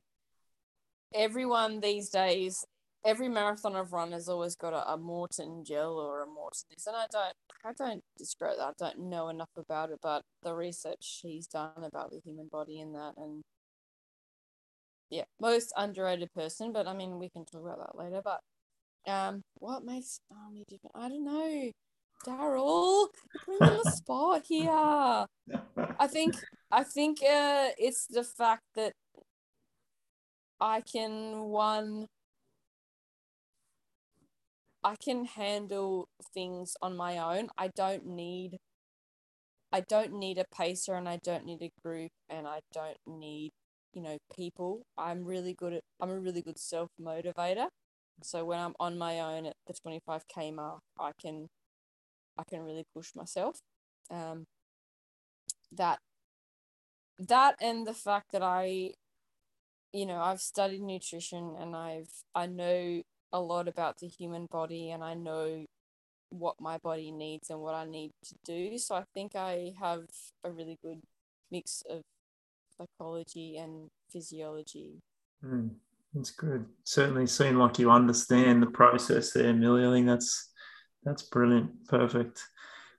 everyone these days, every marathon I've run has always got a, a Maurten gel or a Maurten this, and I don't, I don't describe that. I don't know enough about it, but the research he's done about the human body and that, and yeah, most underrated person, but I mean we can talk about that later. But um, what makes oh, me different? I don't know. Daryl, put me on the spot here. I think I think uh, it's the fact that I can one I can handle things on my own. I don't need I don't need a pacer and I don't need a group and I don't need you know people i'm really good at i'm a really good self motivator so when i'm on my own at the 25k mark i can i can really push myself. Um that that and the fact that i you know i've studied nutrition and i've i know a lot about the human body and i know what my body needs and what i need to do. So i think i have a really good mix of psychology and physiology. Mm, that's good. Certainly seem like you understand the process there, Milly. I think that's that's brilliant. Perfect.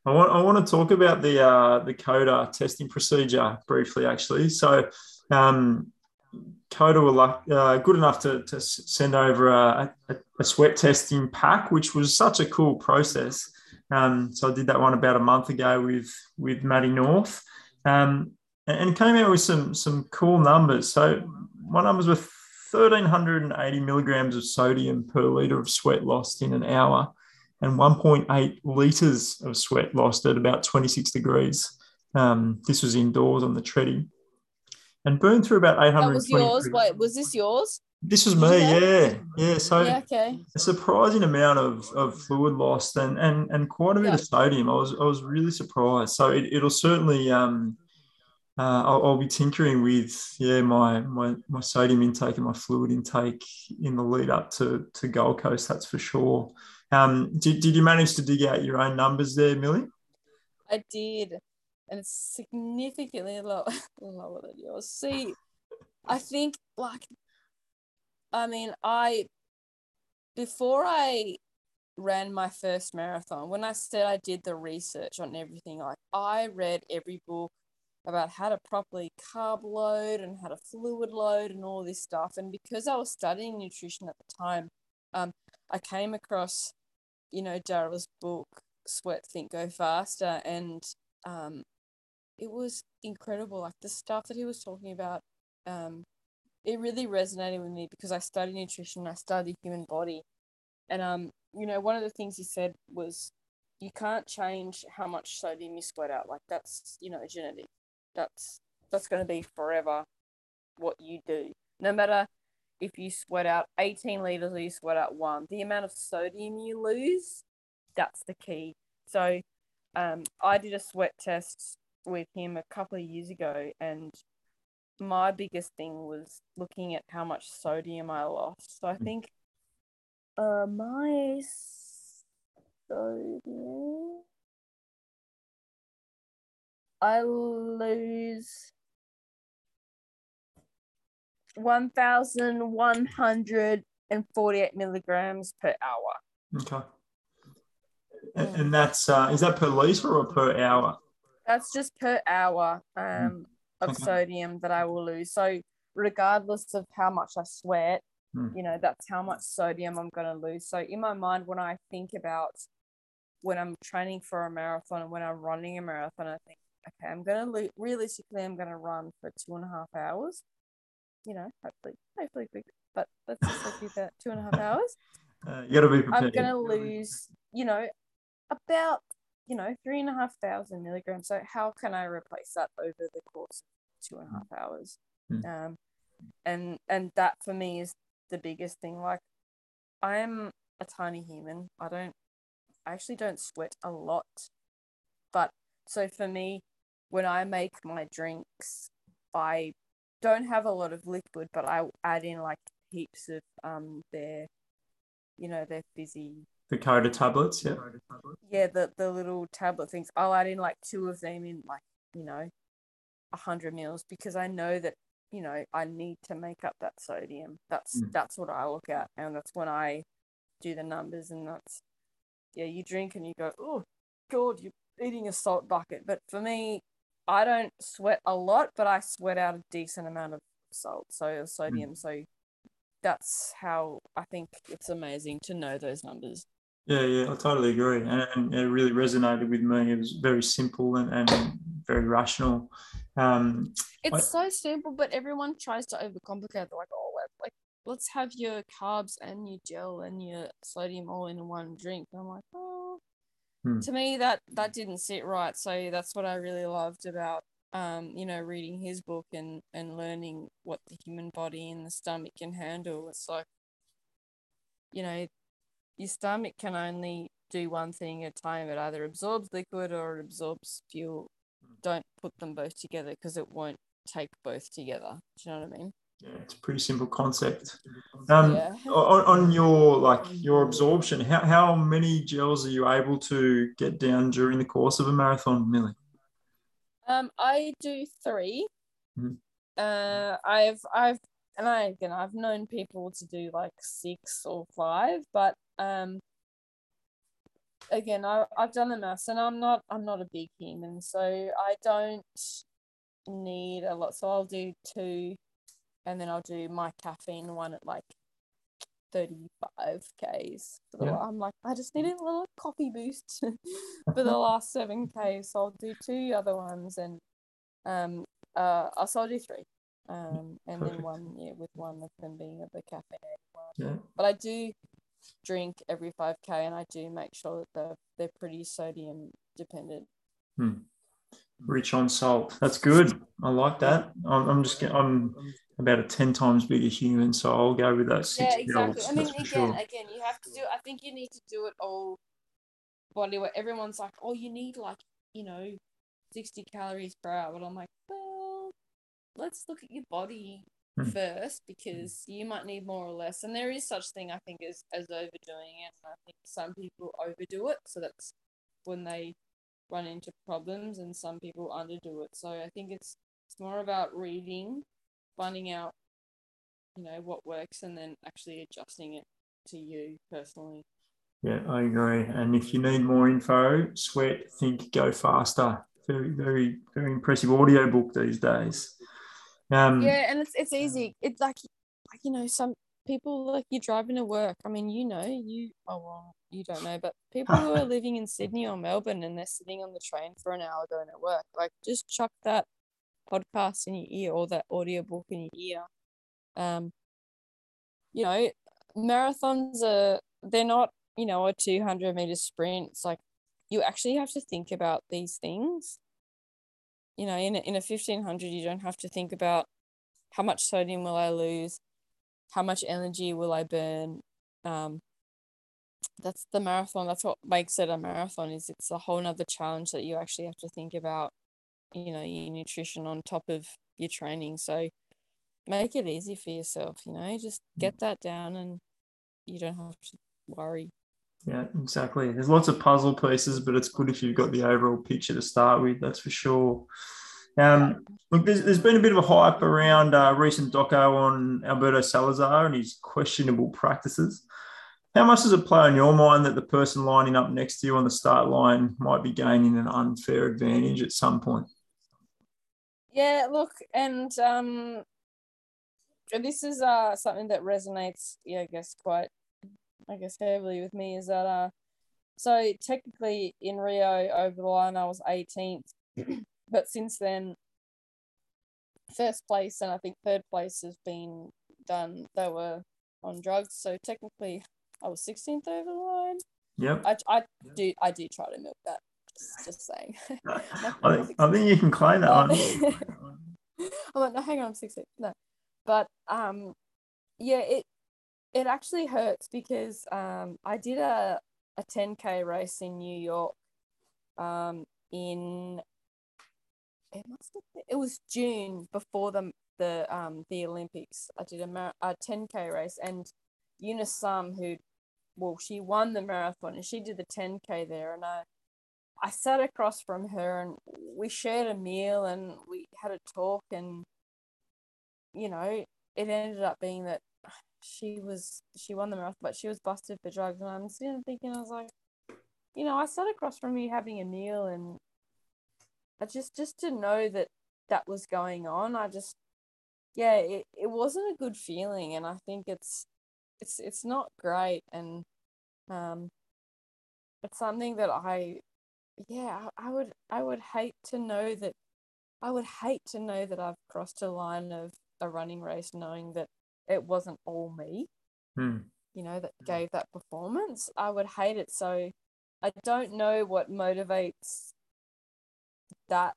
I want I want to talk about the uh, the CODA testing procedure briefly, actually. So, um, COTA were uh, good enough to, to send over a, a, a, sweat testing pack, which was such a cool process. Um, so I did that one about a month ago with with Maddie North, um, and, came out with some some cool numbers. So my numbers were 1380 milligrams of sodium per liter of sweat lost in an hour, and 1.8 liters of sweat lost at about 26 degrees. Um, this was indoors on the treading and burned through about 800. That was yours. Wait, was this yours? This was me, yeah, yeah. So yeah, okay. a surprising amount of, of fluid lost and and and quite a bit yeah. of sodium. I was I was really surprised. So it, it'll certainly um uh, I'll, I'll, be tinkering with yeah my, my my sodium intake and my fluid intake in the lead up to to Gold Coast. That's for sure. Um, did, did you manage to dig out your own numbers there, Milly? I did and it's significantly low, lower than yours. See, I think like, I mean, I before I ran my first marathon, when I said I did the research on everything, like I read every book about how to properly carb load and how to fluid load and all this stuff. And because I was studying nutrition at the time, um, I came across, you know, Daryl's book, Sweat, Think, Go Faster, and um, it was incredible. Like the stuff that he was talking about, um, it really resonated with me because I study nutrition, I study human body, and um, you know, one of the things he said was, you can't change how much sodium you sweat out. Like that's you know genetic. That's that's going to be forever what you do. No matter if you sweat out 18 liters or you sweat out one, the amount of sodium you lose, that's the key. So um, I did a sweat test with him a couple of years ago, and my biggest thing was looking at how much sodium I lost. So I hmm. think uh, my sodium. I lose 1,148 milligrams per hour. Okay. And that's, uh, is that per litre or per hour? That's just per hour mm. um, of okay. sodium that I will lose. So regardless of how much I sweat, mm. you know, that's how much sodium I'm going to lose. So in my mind, when I think about when I'm training for a marathon and when I'm running a marathon, I think, okay, I'm going to lo- realistically, I'm going to run for two and a half hours. You know, hopefully, hopefully, but let's just say that two and a half hours. Uh, you got to be prepared. I'm going to lose, you know, about you know, three and a half thousand milligrams. So how can I replace that over the course of two and a half hours? Mm. Um, and and that for me is the biggest thing. Like, I am a tiny human. I don't, I actually don't sweat a lot, but so for me, when I make my drinks, I don't have a lot of liquid, but I add in like heaps of um their, you know, their fizzy the COTA tablets, yeah. Yeah, the, the little tablet things. I'll add in like two of them in like, you know, a hundred mils because I know that, you know, I need to make up that sodium. That's mm. that's what I look at. And that's when I do the numbers and that's yeah, you drink and you go, Oh God, you're eating a salt bucket. But for me, I don't sweat a lot, but I sweat out a decent amount of salt, so sodium. Mm. So that's how I think it's amazing to know those numbers. Yeah, yeah, I totally agree. And, and, it really resonated with me. It was very simple and, and very rational. Um, it's I, so simple, but everyone tries to overcomplicate. They're like, oh, like, let's have your carbs and your gel and your sodium all in one drink. And I'm like, oh, hmm. to me that that didn't sit right. So that's what I really loved about, um, you know, reading his book and and learning what the human body and the stomach can handle. It's like, you know, your stomach can only do one thing at a time. It either absorbs liquid or it absorbs fuel. Don't put them both together because it won't take both together. Do you know what I mean? Yeah, it's a pretty simple concept. Um, yeah. on, on your like your absorption, how, how many gels are you able to get down during the course of a marathon, Milly? Um, I do 3 mm-hmm. Uh, I've I've and I again I've known people to do like six or five, but um again I, I've done the maths and I'm not I'm not a big human, so I don't need a lot. So I'll do two and then I'll do my caffeine one at like 35 Ks. Yeah. I'm like, I just need a little coffee boost for the last 7 Ks. So I'll do two other ones and um uh I'll so I'll do three. Um and Perfect. then one yeah with one of them being at the caffeine one. Yeah. But I do drink every 5k and I do make sure that they're, they're pretty sodium dependent. Rich on salt. That's good. I like that. I'm, I'm just I'm about a ten times bigger human, so I'll go with that six Yeah, exactly. I mean, again, sure. again, you have to do. I think you need to do it all body weight. Everyone's like, oh, you need like you know, sixty calories per hour. But I'm like, well, let's look at your body Hmm. first because you might need more or less. And there is such thing I think as as overdoing it. And I think some people overdo it, so that's when they run into problems, and some people underdo it. So I think it's it's more about reading, finding out, you know, what works, and then actually adjusting it to you personally. Yeah, I agree. And if you need more info, sweat, think, go faster. Very, very, very impressive audio book these days. Um, Yeah, and it's it's easy. It's like like you know, some people like you're driving to work. I mean, you know, you oh well, you don't know, but people who are living in Sydney or Melbourne and they're sitting on the train for an hour going to work, like just chuck that podcast in your ear or that audio book in your ear. Um, you know, marathons are they're not you know a two hundred meter sprint. It's like you actually have to think about these things you know, in a, in a fifteen hundred, you don't have to think about how much sodium will I lose, how much energy will I burn. Um, that's the marathon. That's what makes it a marathon. Is it's a whole nother challenge that you actually have to think about. You know, your nutrition on top of your training. So make it easy for yourself. You know, just get that down, and you don't have to worry. Yeah, exactly. There's lots of puzzle pieces, but it's good if you've got the overall picture to start with. That's for sure. Um, look, there's, there's been a bit of a hype around uh, recent doco on Alberto Salazar and his questionable practices. How much does it play on your mind that the person lining up next to you on the start line might be gaining an unfair advantage at some point? Yeah, look, and um, this is uh something that resonates, yeah, I guess quite, I guess heavily with me is that uh, so technically in Rio over the line I was 18th, but since then, first place and I think third place has been done. They were on drugs, so technically I was 16th over the line. Yep. I I do I do try to milk that. Just, saying. I think, I think you can claim that one. I'm like, no, hang on, I'm 16. No. But um yeah, it it actually hurts because um I did a a 10k race in New York um in it must have been, it was June before the the um the Olympics. I did a, mar- a 10k race and Eunice Sum who well she won the marathon and she did the 10k there and I I sat across from her and we shared a meal and we had a talk and you know it ended up being that she was she won the marathon but she was busted for drugs. And I'm sitting there thinking I was like you know I sat across from you having a meal and I just just to know that that was going on I just yeah it, it wasn't a good feeling. And I think it's it's it's not great. And um it's something that I yeah I, would I would hate to know that I would hate to know that I've crossed a line of a running race knowing that it wasn't all me Hmm. you know that gave that performance I would hate it so I don't know what motivates that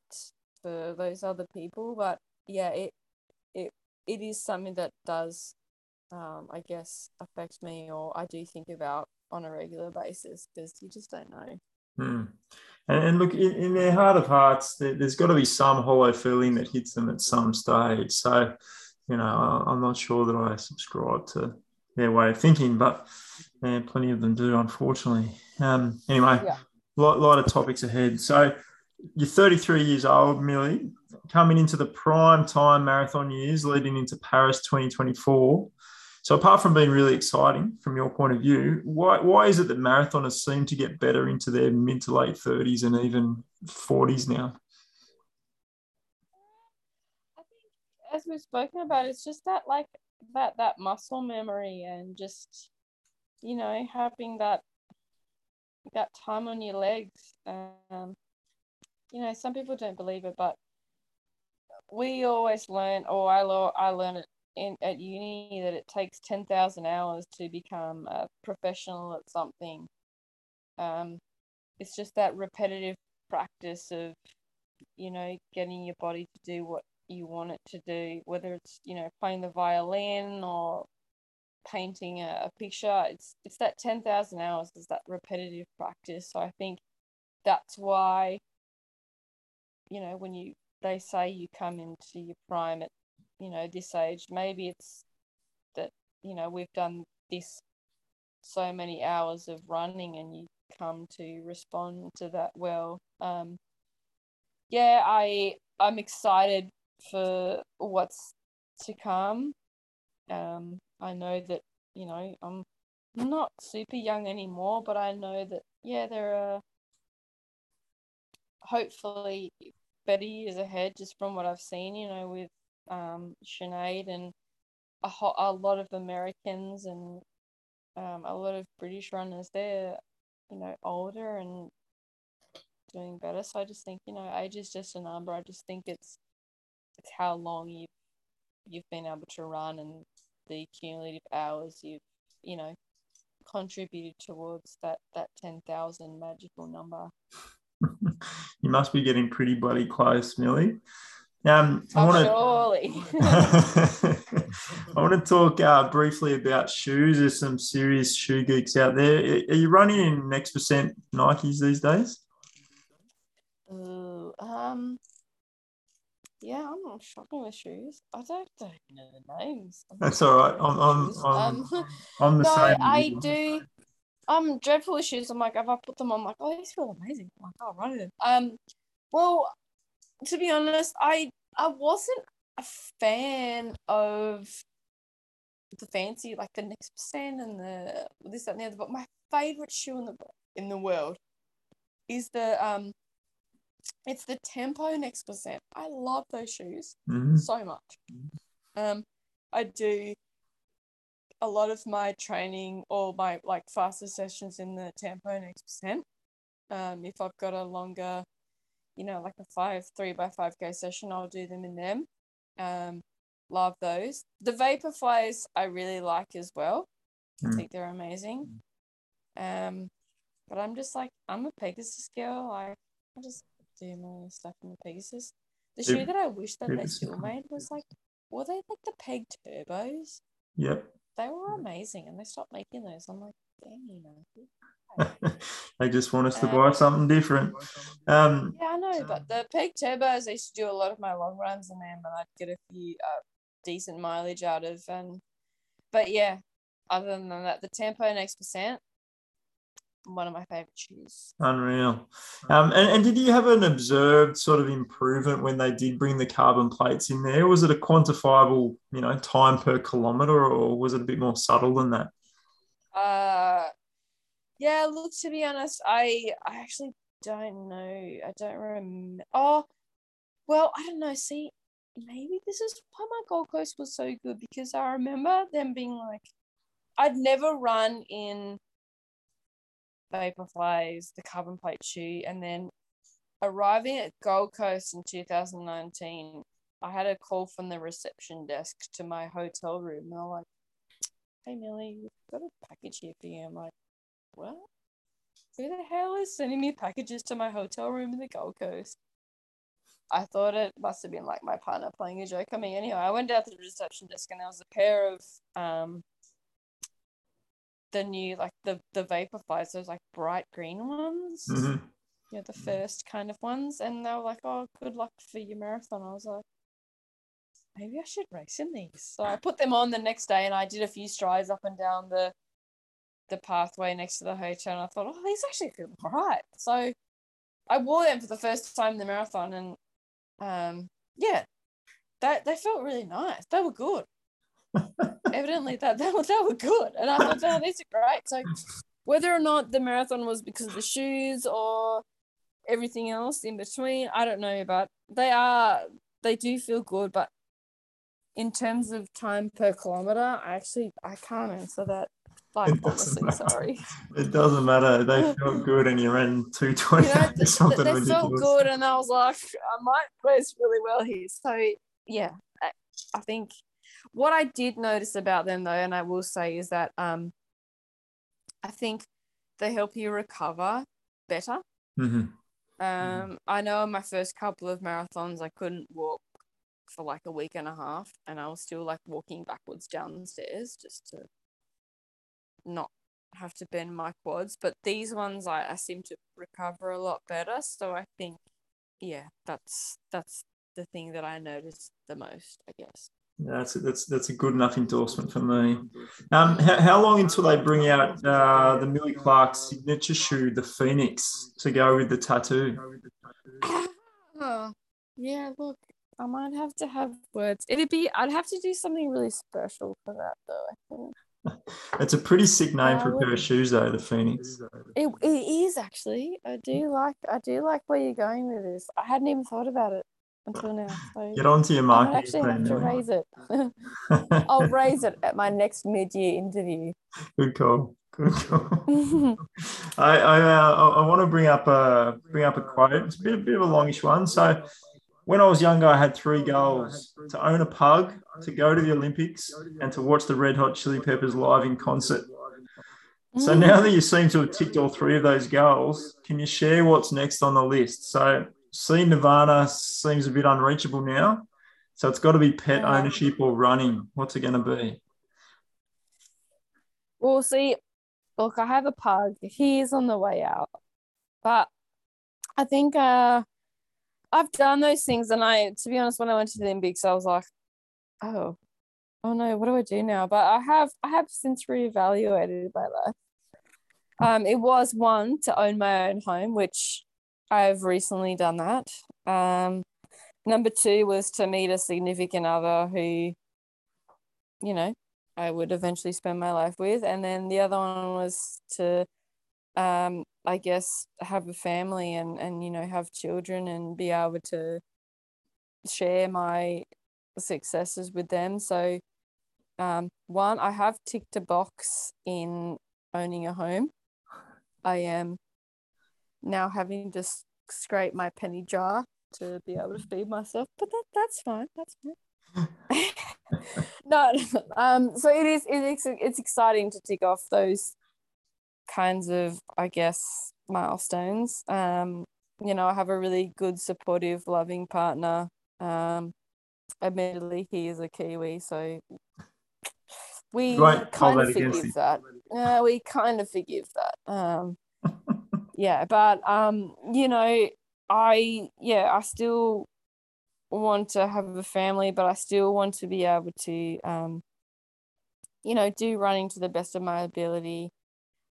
for those other people but yeah it it it is something that does um I guess affect me or I do think about on a regular basis because you just don't know Hmm. And, and look, in, in their heart of hearts, there, there's got to be some hollow feeling that hits them at some stage. So, you know, I- I'm not sure that I subscribe to their way of thinking, but yeah, plenty of them do, unfortunately. Um, anyway, Yeah. lot, lot of topics ahead. So, you're 33 years old, Milly, coming into the prime time marathon years, leading into Paris 2024. So, apart from being really exciting from your point of view, why, why is it that marathoners seem to get better into their mid to late 30s and even 40s now? I think as we've spoken about, it's just that like that that muscle memory and just you know having that that time on your legs. Um, you know, some people don't believe it, but we always learn, or I I learned it in at uni that it takes ten thousand hours to become a professional at something. Um, it's just that repetitive practice of, you know, getting your body to do what you want it to do, whether it's you know playing the violin or painting a, a picture. It's it's that ten thousand hours is that repetitive practice. So I think that's why, you know, when you they say you come into your prime at, you know, this age, maybe it's that you know we've done this so many hours of running and you come to respond to that well. Um, yeah, I I'm excited for what's to come. Um, I know that you know I'm not super young anymore, but I know that yeah, there are hopefully better years ahead just from what I've seen. You know, with um, Sinead and a, ho- a lot of Americans and um, a lot of British runners. They're you know older and doing better. So I just think you know age is just a number. I just think it's it's how long you've you've been able to run and the cumulative hours you've you know contributed towards that that 10,000 magical number you must be getting pretty bloody close milly um, I oh, want surely. I want to talk uh, briefly about shoes. There's some serious shoe geeks out there. Are you running in next percent Nikes these days? Ooh, um, yeah, I'm not shopping with shoes. I don't, don't know the names. I'm That's all right. I'm, I'm, shoes. I'm, um, I'm the no, same. I do. I'm dreadful with shoes. I'm like, if I put them on, I'm like, oh, these feel amazing. I'm like, oh, run in them. Um, well, to be honest, I I wasn't a fan of the fancy like the next percent and the this that and the other. But my favorite shoe in the in the world is the um, it's the Tempo Next Percent. I love those shoes Mhm. so much. Um, I do a lot of my training or my like faster sessions in the Tempo Next Percent. Um, if I've got a longer, you know, like a five three by five k session, I'll do them in them. Um, love those. The Vaporflies I really like as well. I Mm. think they're amazing. Um, but I'm just like I'm a Pegasus girl. I I just do my stuff in the Pegasus. The shoe that I wish that they still made was like, were they like the Peg Turbos? Yep. They were amazing, and they stopped making those. I'm like, dang, you know. they just want us to Um, buy something different. Um, Yeah, I know, but the Peg Turbos, I used to do a lot of my long runs in them, and I'd get a few uh, decent mileage out of. And but yeah, other than that, the Tempo Next Percent, one of my favorite shoes. Unreal. Um, and, and did you have an observed sort of improvement when they did bring the carbon plates in there? Was it a quantifiable, you know, time per kilometer, or was it a bit more subtle than that? Uh, yeah. Look, to be honest, I I actually don't know. I don't remember. Oh, well, I don't know. See, maybe this is why my Gold Coast was so good because I remember them being like, I'd never run in Vaporflies, the carbon plate shoe, and then arriving at Gold Coast in 2019, I had a call from the reception desk to my hotel room, and they're like, "Hey Milly, we've got a package here for you." I'm like, "What? Who the hell is sending me packages to my hotel room in the Gold Coast?" I thought it must have been like my partner playing a joke on me. Anyway, I went down to the reception desk, and there was a pair of um the new like the the Vaporflies, those like bright green ones Mhm. you know, the first kind of ones, and they were like, "Oh, good luck for your marathon." I was like, maybe I should race in these. So I put them on the next day, and I did a few strides up and down the the pathway next to the hotel, and I thought, "Oh, these actually feel alright." So I wore them for the first time in the marathon, and um, yeah, that they felt really nice. They were good. Evidently, that they were, they were good, and I thought, "Oh, these are great." So whether or not the marathon was because of the shoes or everything else in between, I don't know, but they are they do feel good. But in terms of time per kilometer, I actually I can't answer that. Honestly, sorry. It doesn't matter. They felt good, and you ran two twenty. You know, th- th- they felt good, and I was like, I might race really well here. So yeah, I, I think what I did notice about them though, and I will say, is that um, I think they help you recover better. Mm-hmm. Um, I know in my first couple of marathons, I couldn't walk for like a week and a half, and I was still like walking backwards down the stairs just to not have to bend my quads. But these ones, I, I seem to recover a lot better. So I think, yeah, that's that's the thing that I noticed the most, I guess. Yeah, that's a, that's that's a good enough endorsement for me. Um, how, how long until they bring out uh, the Milly Clark signature shoe, the Phoenix, to go with the tattoo? Oh, yeah, look, I might have to have words. It'd be, I'd have to do something really special for that, though. I think It's a pretty sick name for a pair of shoes, though. The Phoenix. it, it is actually. I do like, I do like where you're going with this. I hadn't even thought about it until now. So Get onto your I might actually have to Milly. raise it. I'll raise it at my next mid-year interview. Good call. Good call. I I, uh, I want to bring up a bring up a quote. It's a bit, a bit of a longish one. So, when I was younger, I had three goals: to own a pug, to go to the Olympics, and to watch the Red Hot Chili Peppers live in concert. So Mm. now that you seem to have ticked all three of those goals, can you share what's next on the list? So, see Nirvana seems a bit unreachable now. So it's got to be pet ownership or running. What's it going to be? Well, see, look, I have a pug. He is on the way out, but I think uh, I've done those things, and I, to be honest, when I went to the Olympics, I was like, oh, oh no, what do I do now? But I have, I have since reevaluated my life. Um, it was one to own my own home, which I've recently done that. Um, number two was to meet a significant other who, you know, I would eventually spend my life with. And then the other one was to, um, I guess, have a family and, and, you know, have children and be able to share my successes with them. So, um, one, I have ticked a box in owning a home. I am now having to scrape my penny jar to be able to feed myself, but that, that's fine. That's fine. no, um, so it is. It's it's exciting to tick off those kinds of, I guess, milestones. Um, you know, I have a really good, supportive, loving partner. Um, admittedly, he is a Kiwi, so we kind of forgive that. Yeah, we kind of forgive that. Um, yeah, but um, you know, I yeah, I still want to have a family, but I still want to be able to um, you know, do running to the best of my ability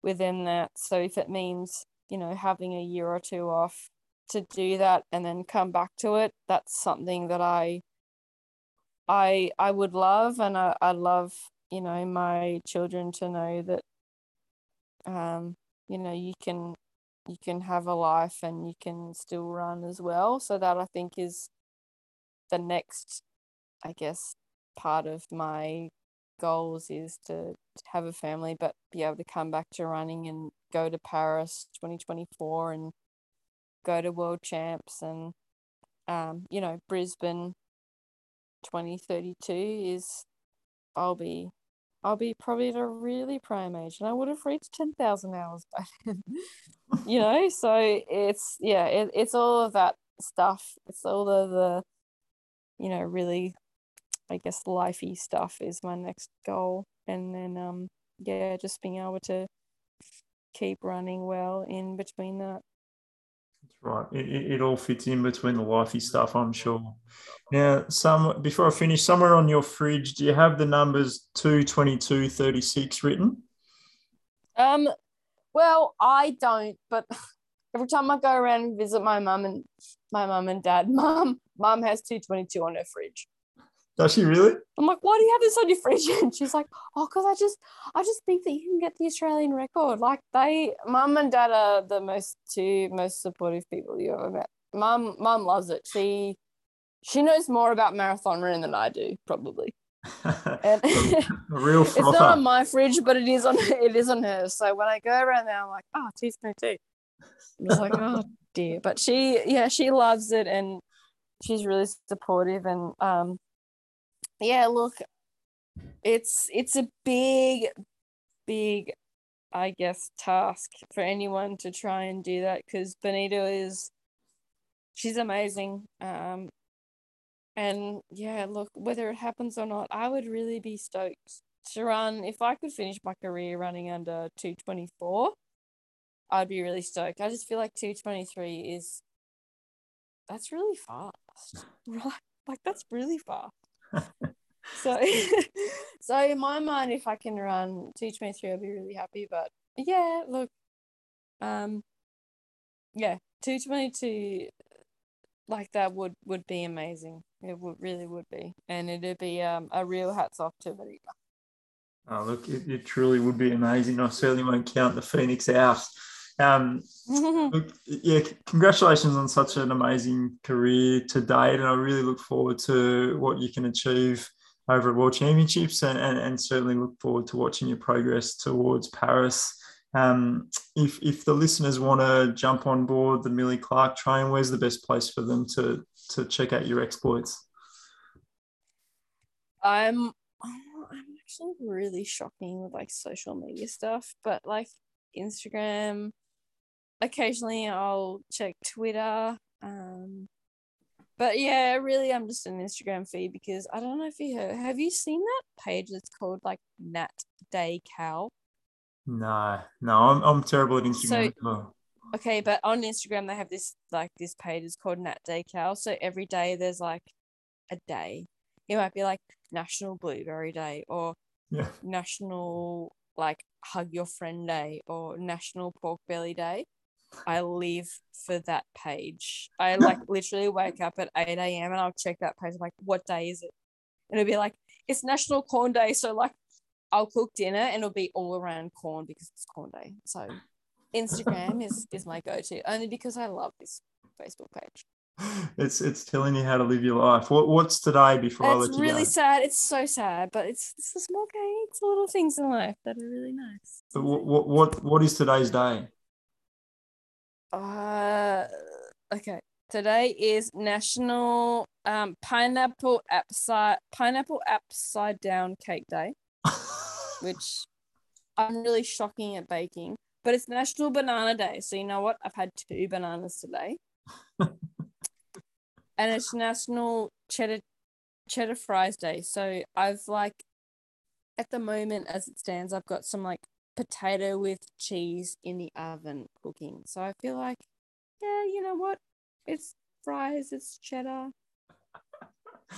within that. So if it means, you know, having a year or two off to do that and then come back to it, that's something that I I I would love and I, I love, you know, my children to know that um, you know, you can you can have a life and you can still run as well. So that I think is the next, I guess, part of my goals is to have a family but be able to come back to running and go to Paris 2024 and go to world champs and um, you know, Brisbane 2032 is I'll be I'll be probably at a really prime age and I would have reached 10,000 hours by then. you know, so it's yeah, it, it's all of that stuff. It's all of the you know, really I guess lifey stuff is my next goal and then um yeah, just being able to keep running well in between that. That's right. It, it, it all fits in between the lifey stuff, I'm sure. Now, some before I finish, somewhere on your fridge, do you have the numbers 222 36 written? Um, well, I don't, but every time I go around and visit my mum and my mum and dad, mum, mum has 222 on her fridge. Does she really? I'm like, why do you have this on your fridge? And she's like, oh, because I just, I just think that you can get the Australian record. Like they, mum and dad are the most two most supportive people you ever met. Mum, mum loves it. She, she knows more about marathon running than I do, probably. And a real it's not on my fridge, but it is on it is on hers. So when I go around there, I'm like, oh, teeth no tea. I was like, oh dear. But she, yeah, she loves it, and she's really supportive. And um, yeah, look, it's it's a big, big, I guess, task for anyone to try and do that because Benita is, she's amazing. Um, and yeah, look, whether it happens or not, I would really be stoked to run. If I could finish my career running under 224, I'd be really stoked. I just feel like 223 is that's really fast. Right? Like that's really fast. so so in my mind, if I can run 223, I'll be really happy. But yeah, look, um yeah, 222 like that would would be amazing. It would really would be, and it'd be um, a real hats off to Benita. Oh, look, it, it, truly would be amazing. I certainly won't count the Phoenix out. Um, look, yeah, congratulations on such an amazing career to date, and I really look forward to what you can achieve over at World Championships, and, and, and certainly look forward to watching your progress towards Paris. Um, if if the listeners want to jump on board the Milly Clark train, where's the best place for them to to check out your exploits? I'm I'm actually really shocking with like social media stuff, but like Instagram. Occasionally, I'll check Twitter. Um, but yeah, really, I'm just an Instagram feed because I don't know if you heard. Have you seen that page that's called like Nat Day Cal? No, no, I'm, I'm terrible at Instagram. So, okay, but on Instagram they have this like this page is called Nat Day Cal. So every day there's like a day. It might be like National Blueberry Day or yeah. National like Hug Your Friend Day or National Pork Belly Day. I live for that page. I like literally wake up at 8 a.m. and I'll check that page. I'm like, what day is it? And it'll be like, it's National Corn Day. So like I'll cook dinner and it'll be all around corn because it's corn day. So Instagram is is my go-to only because I love this Facebook page. It's it's telling you how to live your life. What what's today before it's I let you really sad. It's so sad, but it's it's the small it's little things in life that are really nice. But what what what, what is today's day? Uh okay. Today is National um, Pineapple Upside Pineapple Upside Down Cake Day which I'm really shocking at baking. But it's National Banana Day. So you know what? I've had two bananas today. and it's National Cheddar Cheddar Fries Day. So I've like at the moment as it stands, I've got some like potato with cheese in the oven cooking. So I feel like, yeah, you know what? It's fries, it's cheddar,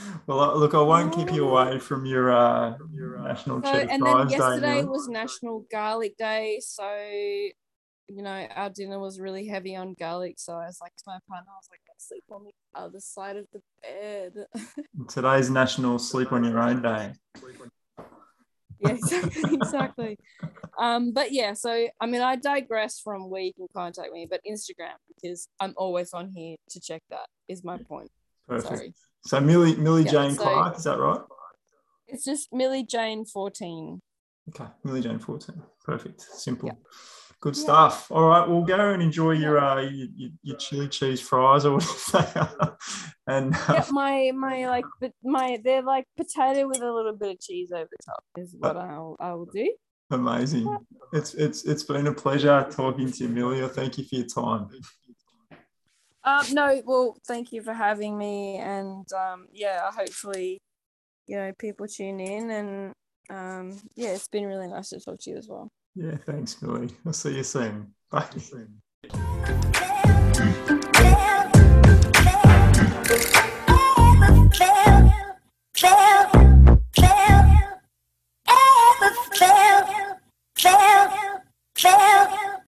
well, uh, look, I won't keep you away from your uh, your uh, national so, cheddar and then yesterday day, was National Garlic Day, so you know our dinner was really heavy on garlic. So I was like to my partner, I was like, let's sleep on the other side of the bed. Today's National Sleep on Your Own Day. yeah, exactly, exactly. Um, but yeah, so I mean, I digress from where you can contact me, but Instagram because I'm always on here to check that. Is my point. Perfect. Sorry. So Milly Milly yeah, Jane so Clark, is that right? It's just Milly Jane 14. Okay, Milly Jane 14. Perfect. Simple. Yeah. Good stuff. All right, we'll go and enjoy your uh your, your chili cheese fries or whatever they are. And uh, yeah, my my like my they're like potato with a little bit of cheese over the top is what uh, I'll I will do. Amazing. It's it's it's been a pleasure talking to you, Amelia. Thank you for your time. Um, no, well, thank you for having me, and um, yeah, hopefully, you know, people tune in, and um, yeah, it's been really nice to talk to you as well. Yeah, thanks, Billy. I'll see you soon. Bye. Fail, fail, fail, fail.